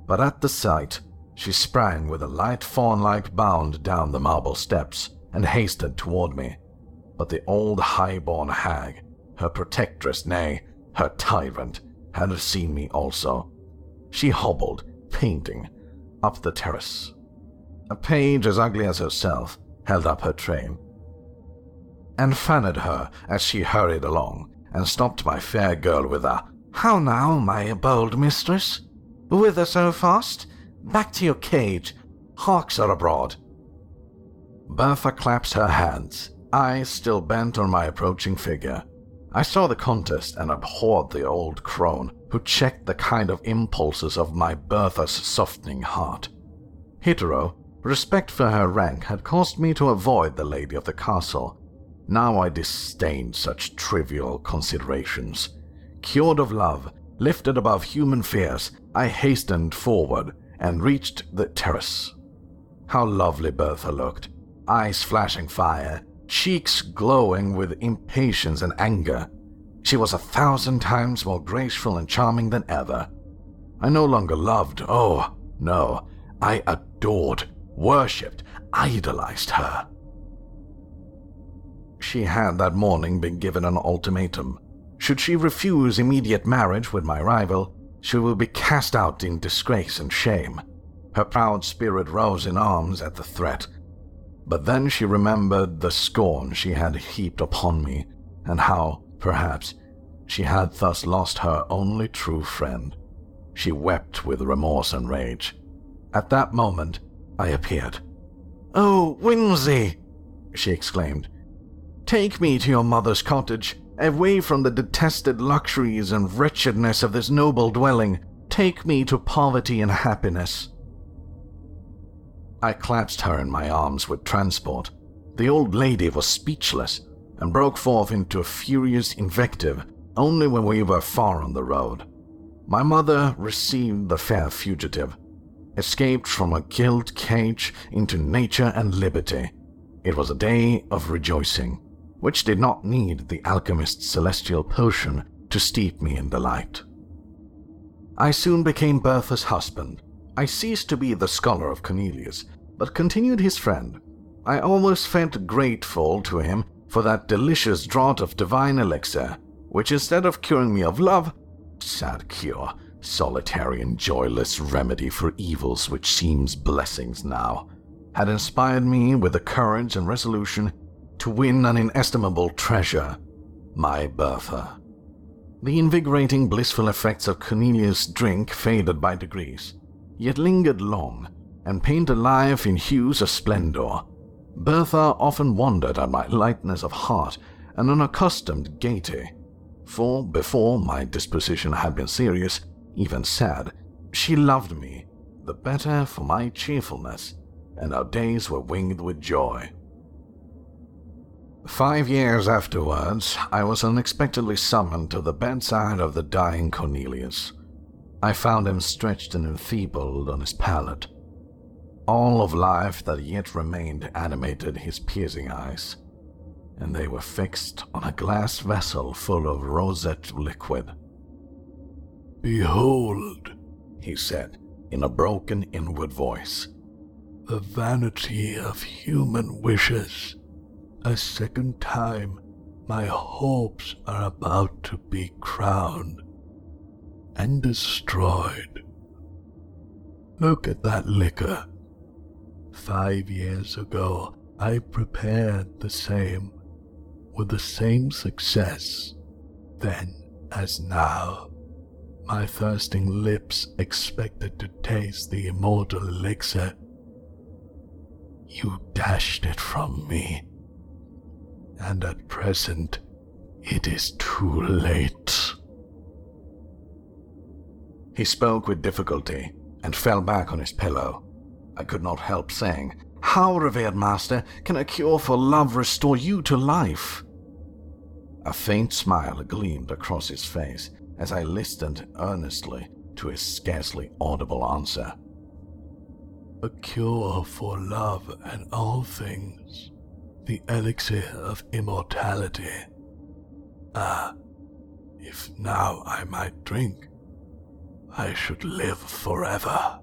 but at the sight she sprang with a light fawn like bound down the marble steps and hastened toward me. But the old high-born hag, her protectress, nay, her tyrant, had seen me also. She hobbled, painting, up the terrace. A page as ugly as herself held up her train, and fanned her as she hurried along, and stopped my fair girl with a, How now, my bold mistress? Whither so fast? Back to your cage. Hawks are abroad. Bertha claps her hands, eyes still bent on my approaching figure. I saw the contest and abhorred the old crone who checked the kind of impulses of my Bertha's softening heart. Hitherto, respect for her rank had caused me to avoid the lady of the castle. Now I disdained such trivial considerations. Cured of love, lifted above human fears, I hastened forward and reached the terrace. How lovely Bertha looked! Eyes flashing fire, cheeks glowing with impatience and anger. She was a thousand times more graceful and charming than ever. I no longer loved, oh, no, I adored, worshipped, idolized her. She had that morning been given an ultimatum. Should she refuse immediate marriage with my rival, she would be cast out in disgrace and shame. Her proud spirit rose in arms at the threat, but then she remembered the scorn she had heaped upon me, and how, perhaps, she had thus lost her only true friend. She wept with remorse and rage. At that moment, I appeared. Oh, Winzy! she exclaimed. Take me to your mother's cottage, away from the detested luxuries and wretchedness of this noble dwelling. Take me to poverty and happiness. I clasped her in my arms with transport. The old lady was speechless and broke forth into a furious invective only when we were far on the road. My mother received the fair fugitive, escaped from a gilt cage into nature and liberty. It was a day of rejoicing, which did not need the alchemist's celestial potion to steep me in delight. I soon became Bertha's husband, I ceased to be the scholar of Cornelius, but continued his friend. I almost felt grateful to him for that delicious draught of divine elixir, which instead of curing me of love, sad cure, solitary and joyless remedy for evils which seems blessings now, had inspired me with the courage and resolution to win an inestimable treasure, my Bertha. The invigorating, blissful effects of Cornelius' drink faded by degrees, yet lingered long, and painted life in hues of splendor. Bertha often wondered at my lightness of heart and unaccustomed gaiety, for before my disposition had been serious, even sad, she loved me the better for my cheerfulness, and our days were winged with joy. Five years afterwards, I was unexpectedly summoned to the bedside of the dying Cornelius. I found him stretched and enfeebled on his pallet. All of life that yet remained animated his piercing eyes, and they were fixed on a glass vessel full of roseate liquid. Behold, he said in a broken inward voice, the vanity of human wishes. A second time, my hopes are about to be crowned and destroyed. Look at that liquor. Five years ago, I prepared the same, with the same success, then as now. My thirsting lips expected to taste the immortal elixir. You dashed it from me and at present it is too late. He spoke with difficulty and fell back on his pillow. I could not help saying, How, revered master, can a cure for love restore you to life? A faint smile gleamed across his face as I listened earnestly to his scarcely audible answer. A cure for love and all things the elixir of immortality. Ah, if now I might drink, I should live forever.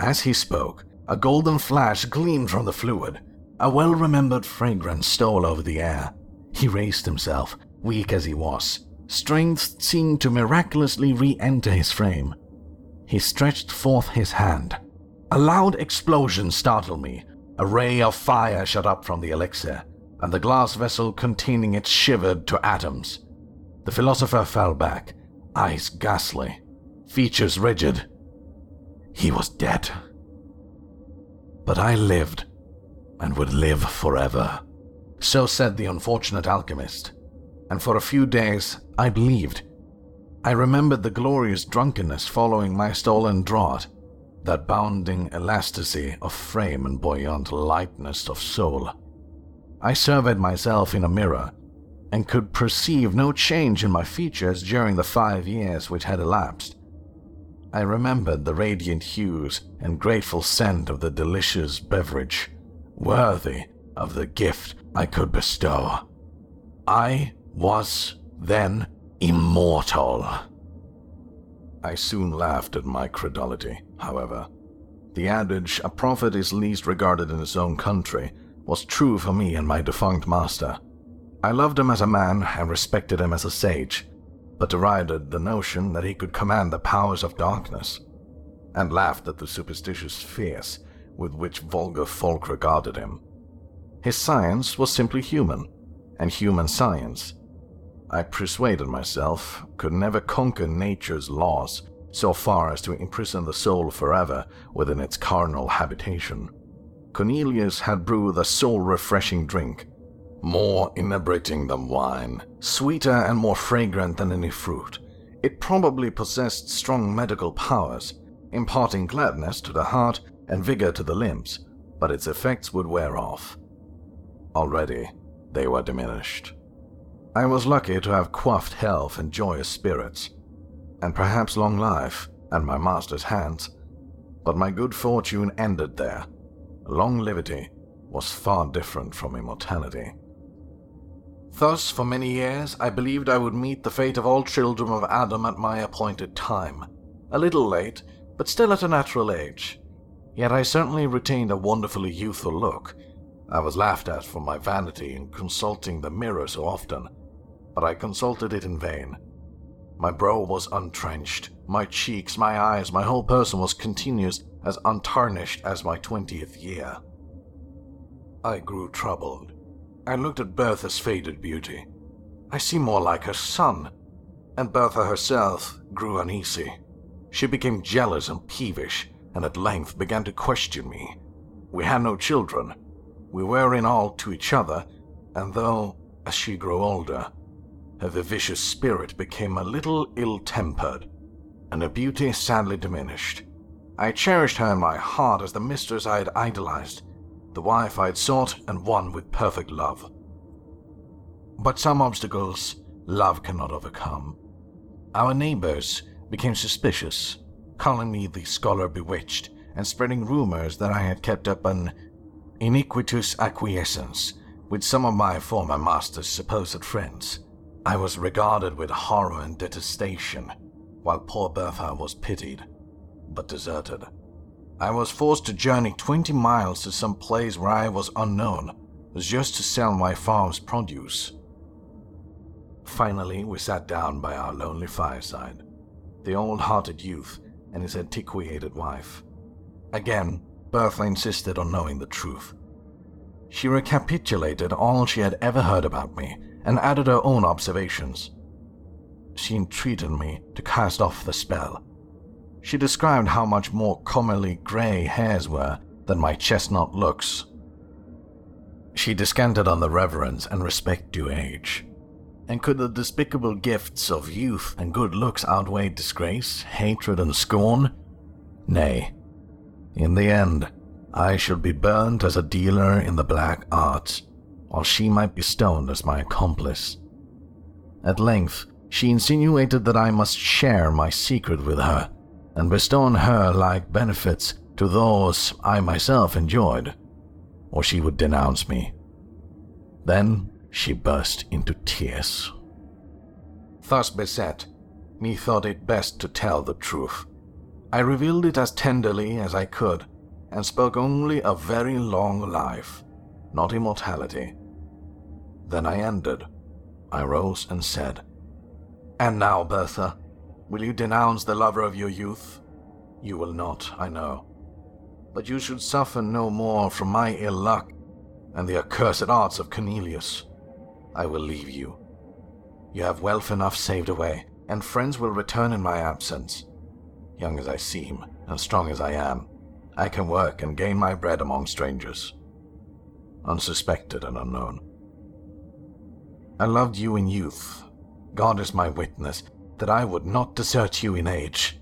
As he spoke, a golden flash gleamed from the fluid. A well remembered fragrance stole over the air. He raised himself, weak as he was. Strength seemed to miraculously re enter his frame. He stretched forth his hand. A loud explosion startled me, a ray of fire shot up from the elixir, and the glass vessel containing it shivered to atoms. The philosopher fell back, eyes ghastly, features rigid. He was dead. But I lived, and would live forever. So said the unfortunate alchemist, and for a few days I believed. I remembered the glorious drunkenness following my stolen draught, that bounding elasticity of frame and buoyant lightness of soul. I surveyed myself in a mirror and could perceive no change in my features during the five years which had elapsed. I remembered the radiant hues and grateful scent of the delicious beverage, worthy of the gift I could bestow. I was then immortal. I soon laughed at my credulity however. The adage, a prophet is least regarded in his own country, was true for me and my defunct master. I loved him as a man and respected him as a sage, but derided the notion that he could command the powers of darkness, and laughed at the superstitious fears with which vulgar folk regarded him. His science was simply human, and human science, I persuaded myself, could never conquer nature's laws so far as to imprison the soul forever within its carnal habitation. Cornelius had brewed a soul refreshing drink, more inebriating than wine, sweeter and more fragrant than any fruit. It probably possessed strong medical powers, imparting gladness to the heart and vigor to the limbs, but its effects would wear off. Already, they were diminished. I was lucky to have quaffed health and joyous spirits, and perhaps long life and my master's hands. But my good fortune ended there. Long Longevity was far different from immortality. Thus, for many years, I believed I would meet the fate of all children of Adam at my appointed time. A little late, but still at a natural age. Yet I certainly retained a wonderfully youthful look. I was laughed at for my vanity in consulting the mirror so often, but I consulted it in vain. My brow was untrenched, My cheeks, my eyes, my whole person was continuous, as untarnished as my twentieth year. I grew troubled. I looked at Bertha's faded beauty. I seemed more like her son, and Bertha herself grew uneasy. She became jealous and peevish, and at length began to question me. We had no children. We were in all to each other, and though, as she grew older, her vivacious spirit became a little ill tempered, and her beauty sadly diminished. I cherished her in my heart as the mistress I had idolized, the wife I had sought and won with perfect love. But some obstacles love cannot overcome. Our neighbors became suspicious, calling me the scholar bewitched and spreading rumors that I had kept up an iniquitous acquiescence with some of my former master's supposed friends. I was regarded with horror and detestation, while poor Bertha was pitied, but deserted. I was forced to journey 20 miles to some place where I was unknown, just to sell my farm's produce. Finally, we sat down by our lonely fireside, the old hearted youth and his antiquated wife. Again, Bertha insisted on knowing the truth. She recapitulated all she had ever heard about me and added her own observations. She entreated me to cast off the spell. She described how much more commonly grey hairs were than my chestnut looks. She descanted on the reverence and respect due age. And could the despicable gifts of youth and good looks outweigh disgrace, hatred, and scorn? Nay. In the end, I should be burnt as a dealer in the black arts, while she might be stoned as my accomplice. At length, she insinuated that I must share my secret with her, and bestow on her like benefits to those I myself enjoyed, or she would denounce me. Then she burst into tears. Thus beset, methought it best to tell the truth. I revealed it as tenderly as I could, and spoke only of very long life, not immortality. Then I ended. I rose and said, And now, Bertha, will you denounce the lover of your youth? You will not, I know. But you should suffer no more from my ill luck and the accursed arts of Cornelius. I will leave you. You have wealth enough saved away, and friends will return in my absence. Young as I seem, and strong as I am, I can work and gain my bread among strangers, unsuspected and unknown. I loved you in youth. God is my witness that I would not desert you in age,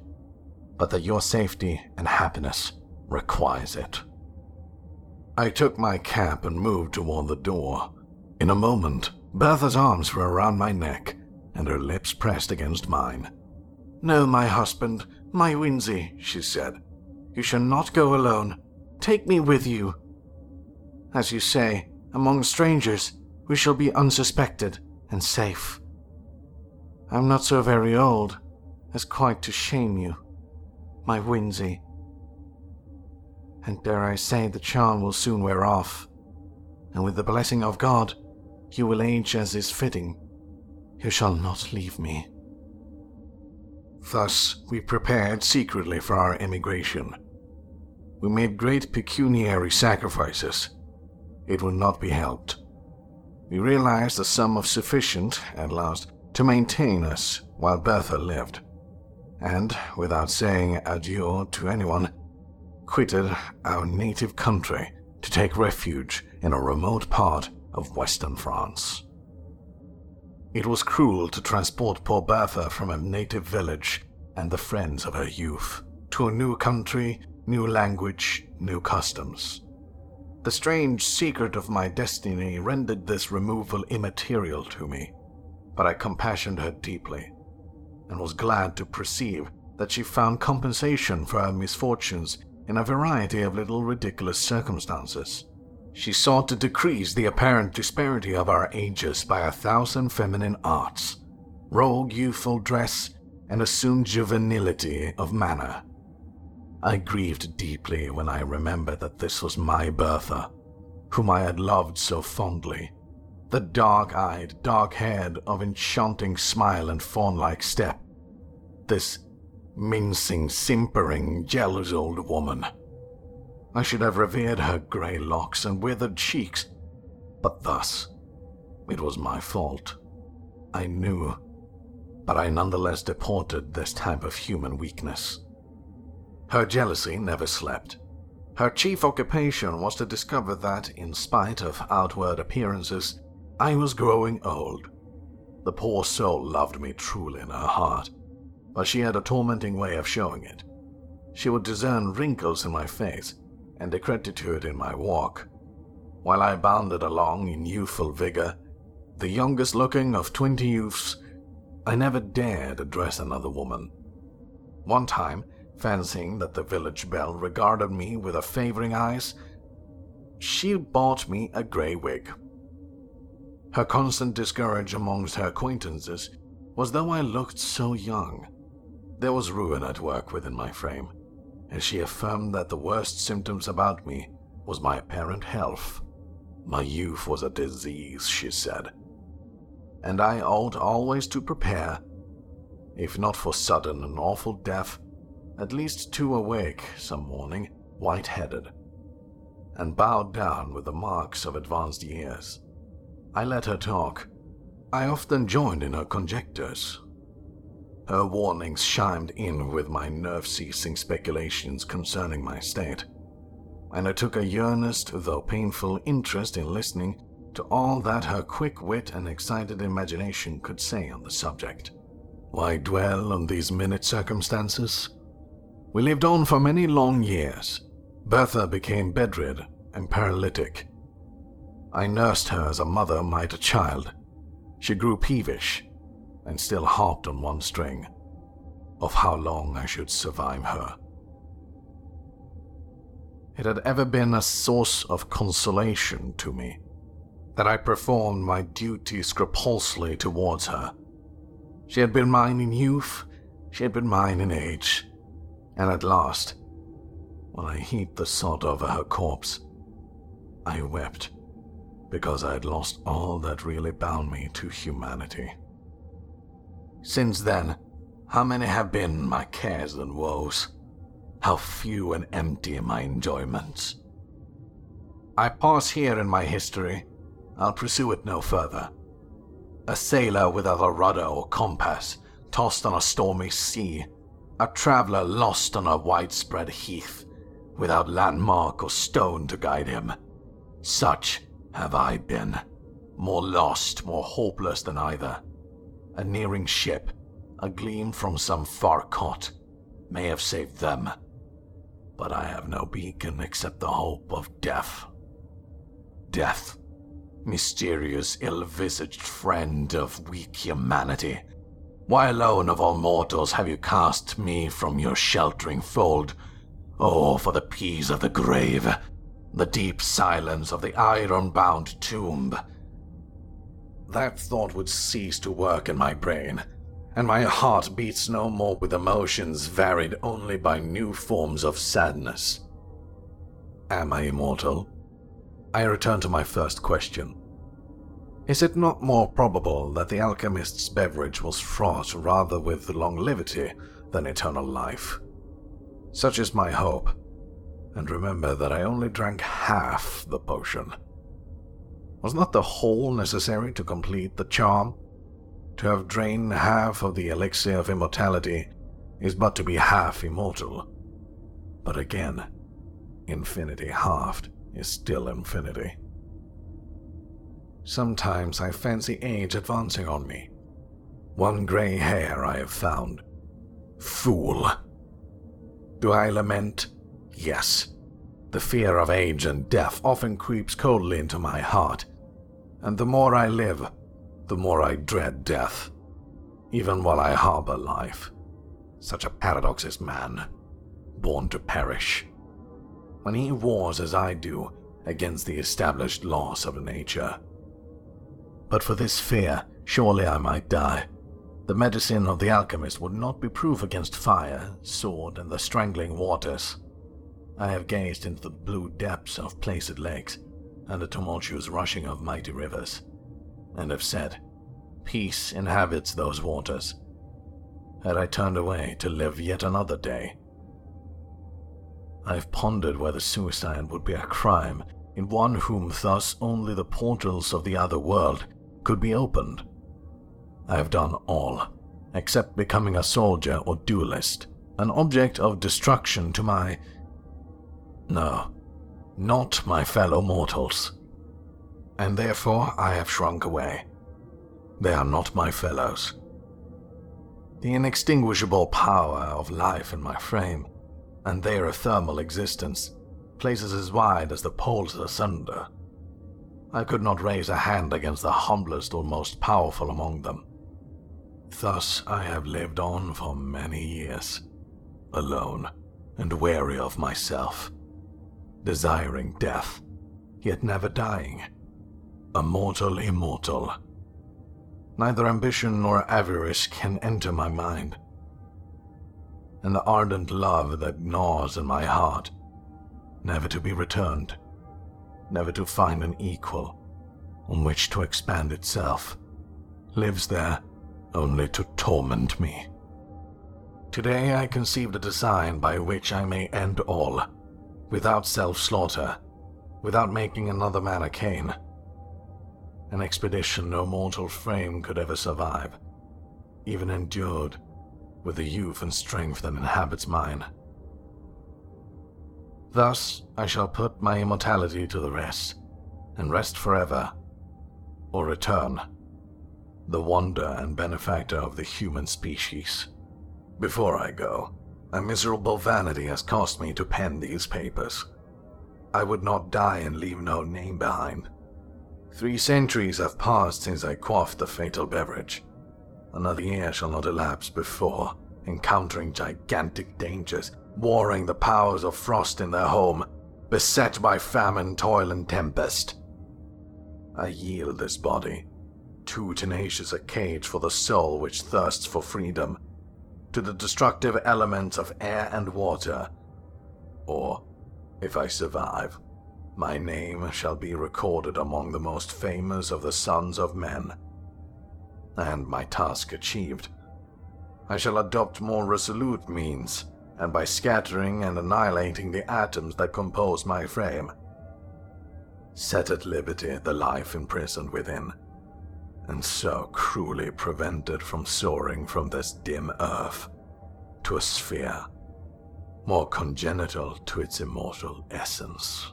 but that your safety and happiness requires it. I took my cap and moved toward the door. In a moment, Bertha's arms were around my neck, and her lips pressed against mine. No, my husband, my Winzy, she said. You shall not go alone. Take me with you. As you say, among strangers, we shall be unsuspected and safe. I'm not so very old as quite to shame you, my Winzy. And dare I say, the charm will soon wear off, and with the blessing of God, you will age as is fitting. You shall not leave me. Thus, we prepared secretly for our emigration. We made great pecuniary sacrifices. It would not be helped. We realized a sum of sufficient, at last, to maintain us while Bertha lived, and, without saying adieu to anyone, quitted our native country to take refuge in a remote part of western France. It was cruel to transport poor Bertha from a native village and the friends of her youth to a new country, new language, new customs. The strange secret of my destiny rendered this removal immaterial to me, but I compassionated her deeply, and was glad to perceive that she found compensation for her misfortunes in a variety of little ridiculous circumstances. She sought to decrease the apparent disparity of our ages by a thousand feminine arts, rogue youthful dress, and assumed juvenility of manner. I grieved deeply when I remembered that this was my Bertha, whom I had loved so fondly, the dark eyed, dark haired, of enchanting smile and fawn like step. This Mincing, simpering, jealous old woman. I should have revered her grey locks and withered cheeks, but thus, it was my fault. I knew, but I nonetheless deported this type of human weakness. Her jealousy never slept. Her chief occupation was to discover that, in spite of outward appearances, I was growing old. The poor soul loved me truly in her heart, but she had a tormenting way of showing it. She would discern wrinkles in my face and decrepitude in my walk. While I bounded along in youthful vigor, the youngest looking of twenty youths, I never dared address another woman. One time, fancying that the village belle regarded me with her favoring eyes, she bought me a grey wig. Her constant discourage amongst her acquaintances was though I looked so young. There was ruin at work within my frame, and she affirmed that the worst symptoms about me was my apparent health. My youth was a disease, she said, and I ought always to prepare, if not for sudden and awful death, at least to awake some morning white-headed, and bowed down with the marks of advanced years. I let her talk. I often joined in her conjectures. Her warnings chimed in with my nerve-ceasing speculations concerning my state, and I took a earnest though painful interest in listening to all that her quick wit and excited imagination could say on the subject. Why dwell on these minute circumstances? We lived on for many long years. Bertha became bedrid and paralytic. I nursed her as a mother might a child. She grew peevish and still harped on one string of how long I should survive her. It had ever been a source of consolation to me that I performed my duty scrupulously towards her. She had been mine in youth, she had been mine in age, and at last, when I heaped the sod over her corpse, I wept because I had lost all that really bound me to humanity. Since then, how many have been my cares and woes? How few and empty my enjoyments? I pause here in my history. I'll pursue it no further. A sailor without a rudder or compass, tossed on a stormy sea, a traveler lost on a widespread heath, without landmark or stone to guide him. Such have I been, more lost, more hopeless than either. A nearing ship, a gleam from some far cot, may have saved them, but I have no beacon except the hope of death. Death, mysterious, ill visaged friend of weak humanity why alone of all mortals have you cast me from your sheltering fold? Oh, for the peace of the grave, the deep silence of the iron-bound tomb. That thought would cease to work in my brain, and my heart beats no more with emotions varied only by new forms of sadness. Am I immortal? I return to my first question. Is it not more probable that the alchemist's beverage was fraught rather with longevity than eternal life? Such is my hope, and remember that I only drank half the potion. Was not the whole necessary to complete the charm? To have drained half of the elixir of immortality is but to be half immortal. But again, infinity halved is still infinity. Sometimes I fancy age advancing on me. One grey hair I have found. Fool. Do I lament? Yes. The fear of age and death often creeps coldly into my heart, and the more I live, the more I dread death, even while I harbor life. Such a paradox is man, born to perish. When he wars as I do against the established laws of nature, but for this fear, surely I might die. The medicine of the alchemist would not be proof against fire, sword, and the strangling waters. I have gazed into the blue depths of placid lakes and the tumultuous rushing of mighty rivers, and have said, Peace inhabits those waters. had I turned away to live yet another day. I've pondered whether suicide would be a crime in one whom thus only the portals of the other world could be opened. I have done all, except becoming a soldier or duelist, an object of destruction to my. No, not my fellow mortals. And therefore I have shrunk away. They are not my fellows. The inextinguishable power of life in my frame, and their thermal existence, places as wide as the poles asunder. I could not raise a hand against the humblest or most powerful among them. Thus I have lived on for many years, alone and weary of myself, desiring death, yet never dying, a mortal immortal. Neither ambition nor avarice can enter my mind, and the ardent love that gnaws in my heart, never to be returned, never to find an equal on which to expand itself, lives there only to torment me. Today I conceived a design by which I may end all, without self slaughter, without making another man a Cain. An expedition no mortal frame could ever survive, even endured with the youth and strength that inhabits mine. Thus I shall put my immortality to the rest, and rest forever, or return the wonder and benefactor of the human species. Before I go, a miserable vanity has caused me to pen these papers. I would not die and leave no name behind. Three centuries have passed since I quaffed the fatal beverage. Another year shall not elapse before, encountering gigantic dangers, warring the powers of frost in their home, beset by famine, toil, and tempest. I yield this body too tenacious a cage for the soul which thirsts for freedom, to the destructive elements of air and water. Or, if I survive, my name shall be recorded among the most famous of the sons of men. And my task achieved, I shall adopt more resolute means, and by scattering and annihilating the atoms that compose my frame, set at liberty the life imprisoned within and so cruelly prevented from soaring from this dim earth to a sphere more congenital to its immortal essence.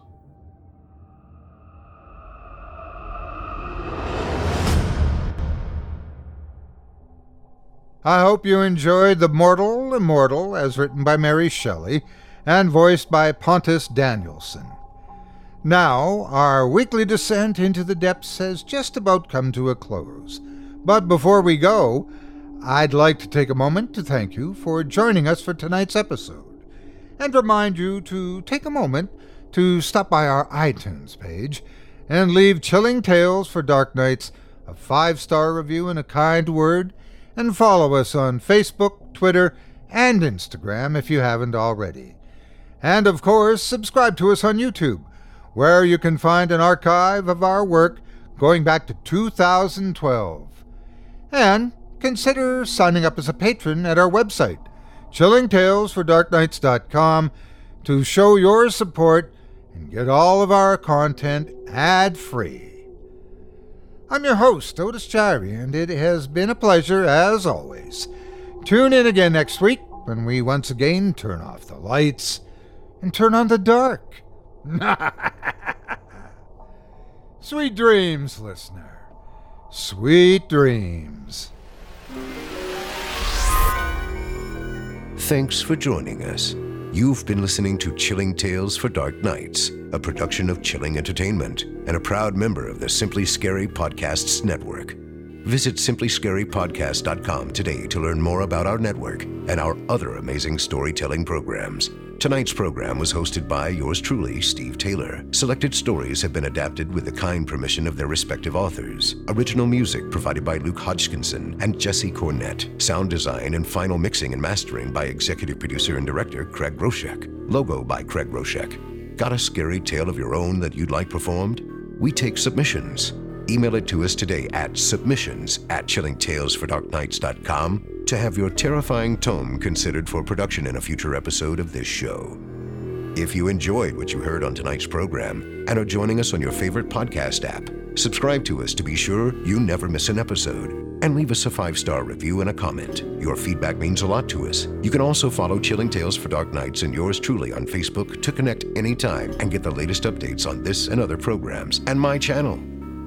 I hope you enjoyed The Mortal Immortal as written by Mary Shelley and voiced by Pontus Danielsson. Now, our weekly descent into the depths has just about come to a close. But before we go, I'd like to take a moment to thank you for joining us for tonight's episode and remind you to take a moment to stop by our iTunes page and leave Chilling Tales for Dark Nights a five star review and a kind word, and follow us on Facebook, Twitter, and Instagram if you haven't already. And of course, subscribe to us on YouTube where you can find an archive of our work going back to 2012. And consider signing up as a patron at our website, chillingtalesfordarknights.com, to show your support and get all of our content ad free. I'm your host, Otis Jiry, and it has been a pleasure as always. Tune in again next week when we once again turn off the lights and turn on the dark. Sweet dreams, listener. Sweet dreams. Thanks for joining us. You've been listening to Chilling Tales for Dark Nights, a production of Chilling Entertainment and a proud member of the Simply Scary Podcasts Network. Visit simplyscarypodcast.com today to learn more about our network and our other amazing storytelling programs. Tonight's program was hosted by yours truly, Steve Taylor. Selected stories have been adapted with the kind permission of their respective authors. Original music provided by Luke Hodgkinson and Jesse Cornett. Sound design and final mixing and mastering by executive producer and director Craig Groshek. Logo by Craig Groshek. Got a scary tale of your own that you'd like performed? We take submissions. Email it to us today at submissions at chillingtalesfordarknights.com to have your terrifying tome considered for production in a future episode of this show. If you enjoyed what you heard on tonight's program and are joining us on your favorite podcast app, subscribe to us to be sure you never miss an episode and leave us a five star review and a comment. Your feedback means a lot to us. You can also follow Chilling Tales for Dark Nights and yours truly on Facebook to connect anytime and get the latest updates on this and other programs and my channel.